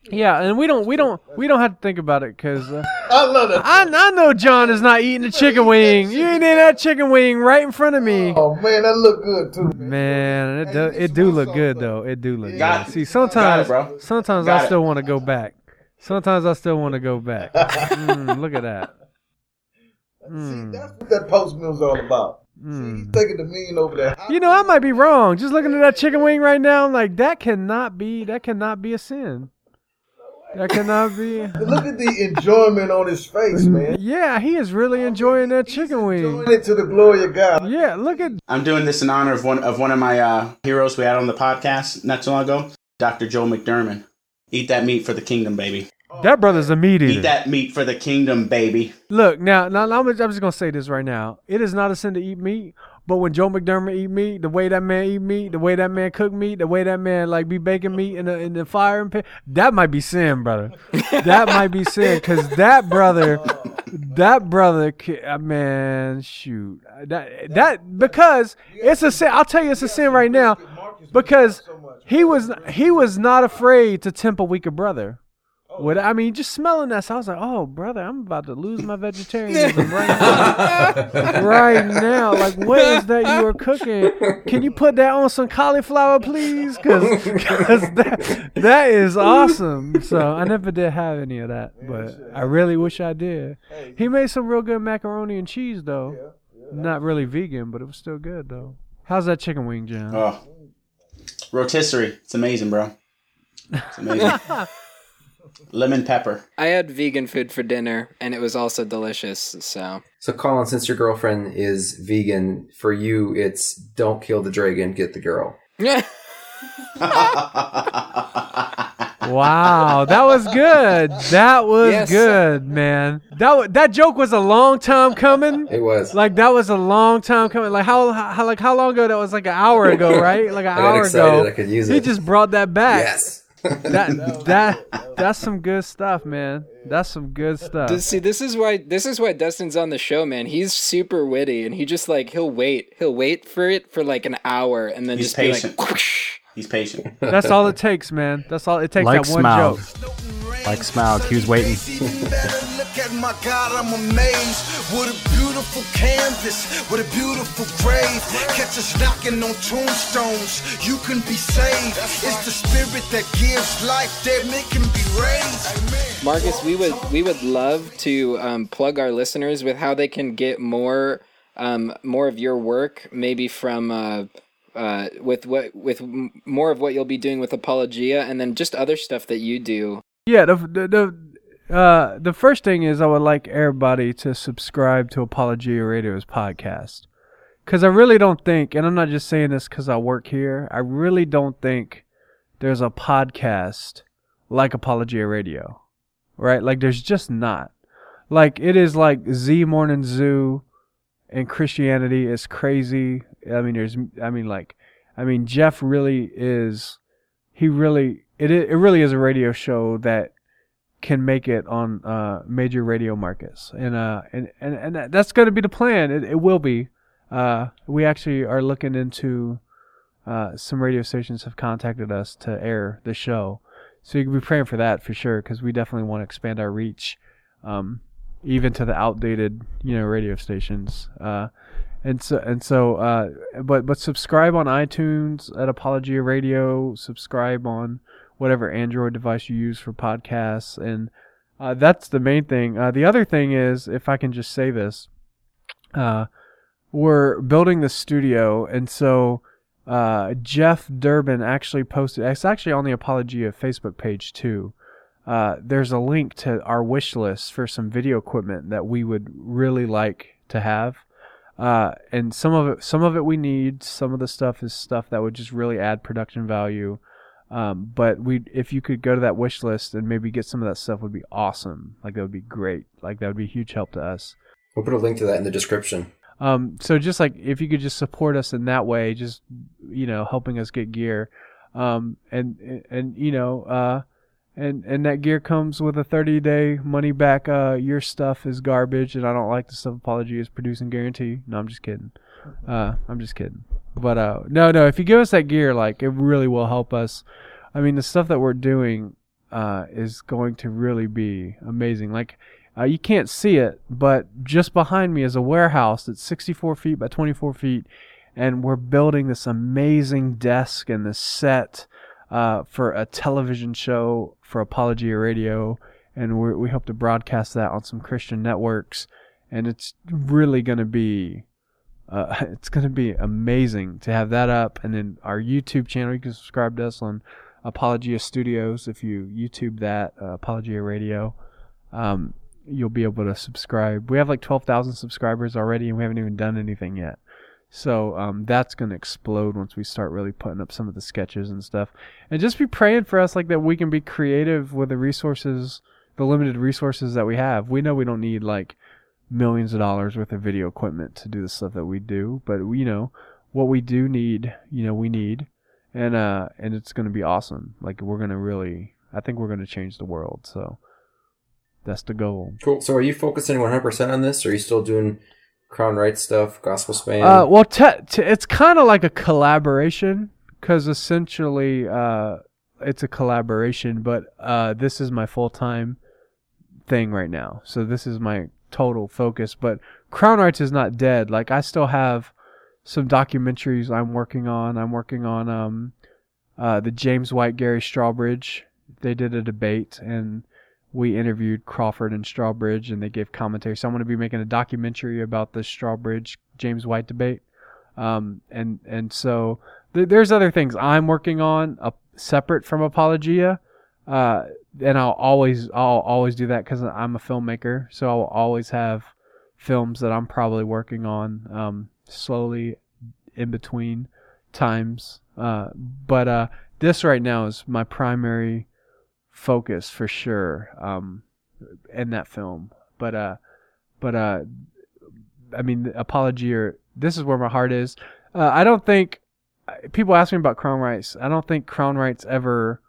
Yeah, and we don't. We don't. We don't have to think about it because. Uh, I love that. I, I know John is not eating the chicken wing. You ain't eating that chicken wing right in front of me. Oh man, that look good too, man. Man, it do, it do look good though. It do look Got good. it. See, Got sometimes, it, sometimes Got I it. still want to go back. Sometimes I still want to go back. Mm, look at that. See, Mm. that's what that postmil's all about. Mm. He's taking the mean over there. You know, I might be wrong. Just looking at that chicken wing right now, I'm like, that cannot be. That cannot be a sin. That cannot be. Look at the enjoyment on his face, man. Yeah, he is really enjoying that chicken wing. Enjoying it to the glory of God. Yeah, look at. I'm doing this in honor of one of one of my uh, heroes we had on the podcast not too long ago, Dr. Joe McDermott. Eat that meat for the kingdom, baby. That brother's a meat eater. Eat that meat for the kingdom, baby. Look now, now I'm, I'm just gonna say this right now. It is not a sin to eat meat, but when Joe McDermott eat meat, the way that man eat meat, the way that man cook meat, the way that man like be baking meat in the in the fire and pit, that might be sin, brother. that might be sin, because that brother, that brother, uh, man, shoot, that that because it's a sin. I'll tell you, it's a sin right now because he was he was not afraid to tempt a weaker brother. Oh. What I mean, just smelling that, so I was like, "Oh, brother, I'm about to lose my vegetarianism right now. right now, like, what is that you are cooking? Can you put that on some cauliflower, please? Because that that is awesome. So I never did have any of that, but I really wish I did. He made some real good macaroni and cheese, though. Not really vegan, but it was still good, though. How's that chicken wing, John? Oh, rotisserie. It's amazing, bro. It's amazing. Lemon pepper. I had vegan food for dinner, and it was also delicious. So So, Colin, since your girlfriend is vegan, for you, it's don't kill the dragon, get the girl. Yeah. Wow, that was good. That was Yes. good, man. That wa- that joke was a long time coming. It was. Like that was a long time coming. Like how, how like how long ago? That was like an hour ago, right? Like an I got hour excited ago. I could use it. He just brought that back. yes. That that that's some good stuff, man. That's some good stuff. See, this is why this is why Dustin's on the show, man. He's super witty, and he just like he'll wait, he'll wait for it for like an hour, and then He's just patient. be like, whoosh. He's patient. That's all it takes, man. That's all it takes. Like that one Smaug. joke. Like Smaug, he was waiting. Look at my God, I'm amazed. What a beautiful canvas, what a beautiful grave. Catch us knocking on tombstones. You can be saved. It's the spirit that gives life, that man can be raised. Marcus, we would we would love to um, plug our listeners with how they can get more um, more of your work, maybe from uh, uh, with what with m- more of what you'll be doing with Apologia, and then just other stuff that you do. Yeah, the the the, uh, the first thing is I would like everybody to subscribe to Apologia Radio's podcast. Because I really don't think, and I'm not just saying this because I work here, I really don't think there's a podcast like Apologia Radio. Right? Like, there's just not. Like, it is like Z Morning Zoo and Christianity is crazy. I mean, there's, I mean, like, I mean, Jeff really is, he really, it, it really is a radio show that can make it on uh, major radio markets, and uh, and and, and that's going to be the plan. It, it will be. Uh, we actually are looking into. Uh, some radio stations have contacted us to air the show, so you can be praying for that for sure, because we definitely want to expand our reach, um, even to the outdated, you know, radio stations. Uh, and so and so, uh, but but subscribe on iTunes at Apologia Radio. Subscribe on whatever Android device you use for podcasts, and uh, that's the main thing. Uh, the other thing is, if I can just say this, uh, we're building the studio, and so uh, Jeff Durbin actually posted. It's actually on the Apologia Facebook page too. Uh, there's a link to our wish list for some video equipment that we would really like to have. Uh, and some of it, some of it we need. Some of the stuff is stuff that would just really add production value. Um, but we, if you could go to that wish list and maybe get some of that stuff, would be awesome. Like that would be great. Like that would be a huge help to us. We'll put a link to that in the description. Um, so just like if you could just support us in that way, just you know, helping us get gear, um, and and, and you know, uh, and and that gear comes with a 30 day money back. Uh, your stuff is garbage, and I don't like the stuff Apologia is producing guarantee. No, I'm just kidding. Uh, I'm just kidding. But uh, no, no. If you give us that gear, like it really will help us. I mean, the stuff that we're doing uh, is going to really be amazing. Like uh, you can't see it, but just behind me is a warehouse that's 64 feet by 24 feet, and we're building this amazing desk and this set uh, for a television show for Apologia Radio, and we we hope to broadcast that on some Christian networks, and it's really going to be uh, it's going to be amazing to have that up. And then our YouTube channel, you can subscribe to us on Apologia Studios if you YouTube that uh, Apologia Radio. Um, you'll be able to subscribe. We have like 12,000 subscribers already, and we haven't even done anything yet. So um, that's going to explode once we start really putting up some of the sketches and stuff. And just be praying for us like that we can be creative with the resources, the limited resources that we have. We know we don't need like millions of dollars worth of video equipment to do the stuff that we do, but you know what we do need, you know, we need, and uh, and it's going to be awesome. Like we're going to really, I think we're going to change the world. So that's the goal. Cool. So are you focusing 100% on this, or are you still doing Crown Right stuff, Gospel Spam? Uh, well, te- te- it's kind of like a collaboration because essentially uh, it's a collaboration, but uh, this is my full time thing right now. So this is my total focus. But Crown Rights is not dead. Like I still have some documentaries I'm working on. I'm working on um, uh, the James White Gary Strawbridge. They did a debate and we interviewed Crawford and Strawbridge and they gave commentary. So I'm going to be making a documentary about the Strawbridge James White debate. Um, and and so th- there's other things I'm working on uh, separate from Apologia. Uh, and I'll always I'll always do that because I'm a filmmaker. So I'll always have films that I'm probably working on um, slowly in between times. Uh, but uh, this right now is my primary focus for sure um, in that film. But uh, but uh, I mean, apology or this is where my heart is. Uh, I don't think people ask me about Crown Rights. I don't think Crown Rights ever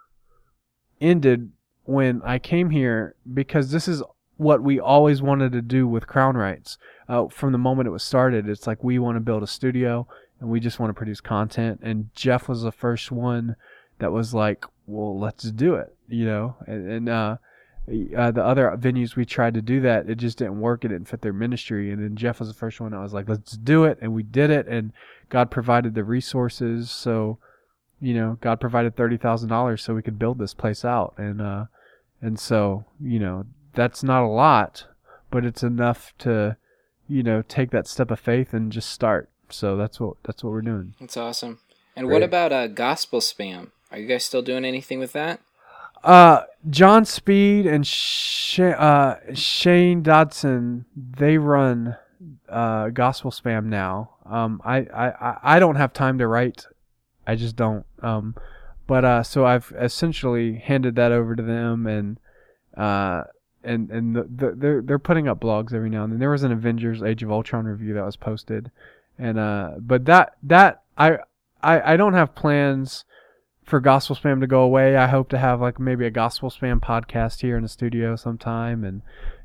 ended when I came here because this is what we always wanted to do with Crown Rights. Uh, from the moment it was started, it's like we want to build a studio and we just want to produce content. And Jeff was the first one that was like, well, let's do it, you know? And, and uh, uh, the other venues we tried to do that, it just didn't work. It didn't fit their ministry. And then Jeff was the first one that was like, let's do it. And we did it. And God provided the resources. So, you know, God provided $30,000 so we could build this place out. And, uh, and so, you know, that's not a lot, but it's enough to, you know, take that step of faith and just start. So that's what, that's what we're doing. That's awesome. And what about uh, gospel spam? Are you guys still doing anything with that? Uh, John Speed and Sh- uh, Shane Dodson, they run uh, gospel spam now. Um, I, I, I- I don't have time to write. I just don't. Um, but uh, so I've essentially handed that over to them, and uh, and and the, the, they're they're putting up blogs every now and then. There was an Avengers Age of Ultron review that was posted, and uh, but that that I I I don't have plans for gospel spam to go away. I hope to have like maybe a gospel spam podcast here in the studio sometime, and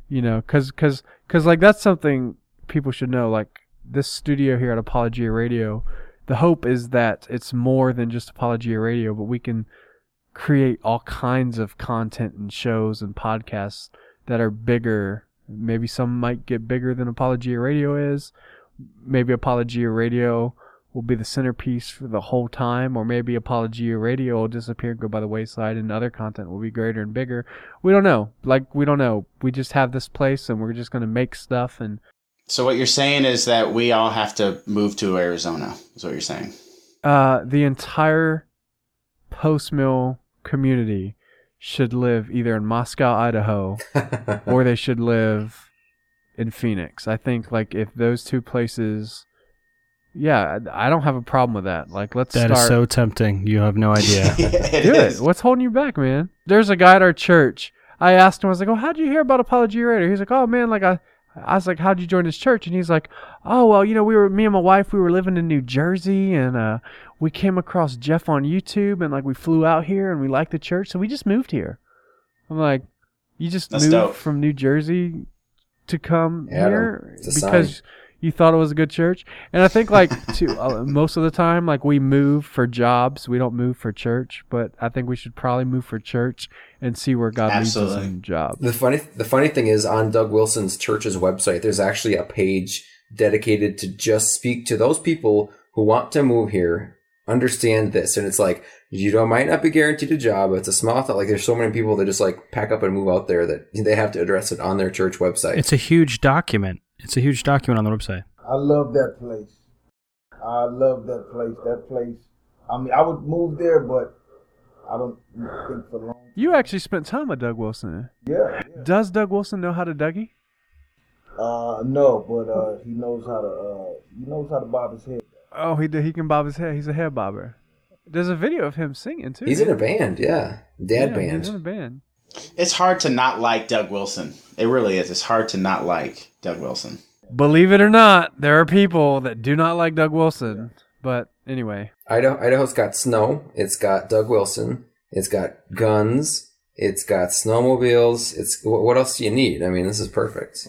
you know, cause cause cause like that's something people should know. Like this studio here at Apologia Radio, the hope is that it's more than just Apologia Radio, but we can create all kinds of content and shows and podcasts that are bigger. Maybe some might get bigger than Apologia Radio is. Maybe Apologia Radio will be the centerpiece for the whole time, or maybe Apologia Radio will disappear and go by the wayside, and other content will be greater and bigger. We don't know. Like we don't know. We just have this place, and we're just gonna make stuff. And So what you're saying is that we all have to move to Arizona. Is what you're saying? uh, the entire postmil community should live either in Moscow, Idaho, or they should live in Phoenix. I think like if those two places. Yeah, I I don't have a problem with that. Like, let's That start. is so tempting. You have no idea. it Do is. it. What's holding you back, man? There's a guy at our church. I asked him, I was like, "Oh, how'd you hear about Apologia Radio?" He's like, "Oh man, like I." I was like, "How'd you join this church?" And he's like, "Oh, well, you know, we were me and my wife, we were living in New Jersey, and uh, we came across Jeff on YouTube, and like we flew out here, and we liked the church, so we just moved here." I'm like, "You just That's moved dope. from New Jersey to come Adam, here because sign. You thought it was a good church?" And I think like to uh, most of the time, like we move for jobs, we don't move for church. But I think we should probably move for church and see where God leads us in job. The funny the funny thing is on Doug Wilson's church's website, there's actually a page dedicated to just speak to those people who want to move here, understand this, and it's like you know might not be guaranteed a job. It's a small thought. Like there's so many people that just like pack up and move out there that they have to address it on their church website. it's a huge document. It's a huge document on the website. I love that place. I love that place. That place. I mean, I would move there, but I don't think for long. You actually spent time with Doug Wilson. Yeah, yeah. Does Doug Wilson know how to Dougie? Uh, no, but uh, he knows how to. Uh, he knows how to bob his head. Oh, he he can bob his head. He's a hair bobber. There's a video of him singing too. He's in a band, yeah. Dad Yeah, band. He's in a band. It's hard to not like Doug Wilson. It really is. It's hard to not like Doug Wilson. Believe it or not, there are people that do not like Doug Wilson. But anyway, Idaho, Idaho's got snow. It's got Doug Wilson. It's got guns. It's got snowmobiles. It's what else do you need? I mean, this is perfect.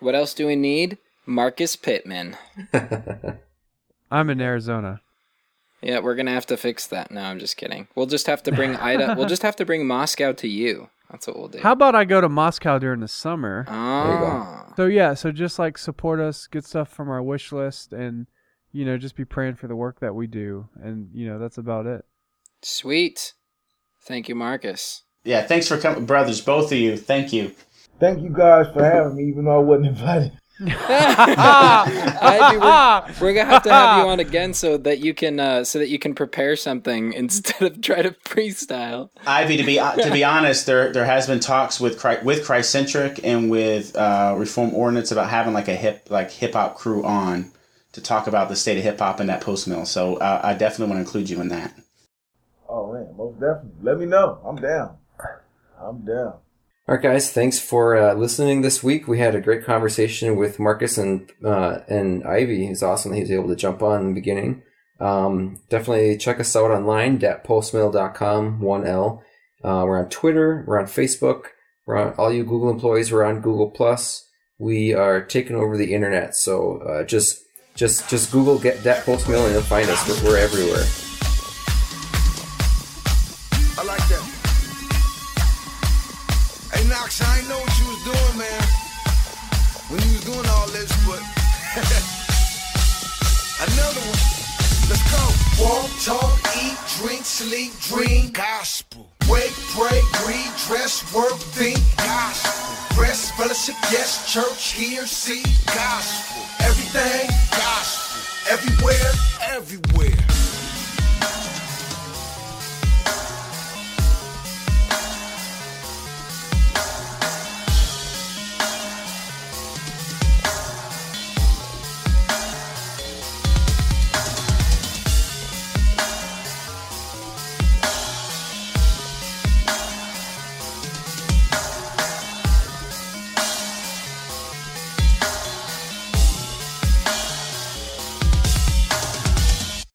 What else do we need? Marcus Pittman. I'm in Arizona. Yeah, we're gonna have to fix that. No, I'm just kidding. We'll just have to bring Ida. we'll just have to bring Moscow to you. That's what we'll do. How about I go to Moscow during the summer? Ah, So yeah, so just like support us, get stuff from our wish list, and you know just be praying for the work that we do, and you know that's about it. sweet. Thank you, Marcus. Yeah, thanks for coming, brothers, both of you. Thank you. Thank you guys for having me, even though I wasn't invited. IV, we're, we're gonna have to have you on again so that you can uh, so that you can prepare something instead of try to freestyle. IV, to be to be honest, there there has been talks with Chri- with Christcentric and with uh, Reform Ordinance about having like a hip like hip hop crew on to talk about the state of hip hop in that postmil. So uh, I definitely want to include you in that. Oh man, most definitely. Let me know. I'm down. I'm down. All right, guys. Thanks for uh, listening this week. We had a great conversation with Marcus and uh, and IV. It's awesome that he was able to jump on in the beginning. Um, definitely check us out online, datpostmil.com, 1L. Uh, we're on Twitter. We're on Facebook. We're on all you Google employees. We're on Google Plus. We are taking over the internet. So uh, just just just Google get Dat Postmil and you'll find us. We're, we're everywhere. Drink, sleep, dream. Gospel. Wake, pray, read, dress, work, think. Gospel. Rest, fellowship, yes, church, hear, see. Gospel. Everything. Gospel. Everywhere. Everywhere.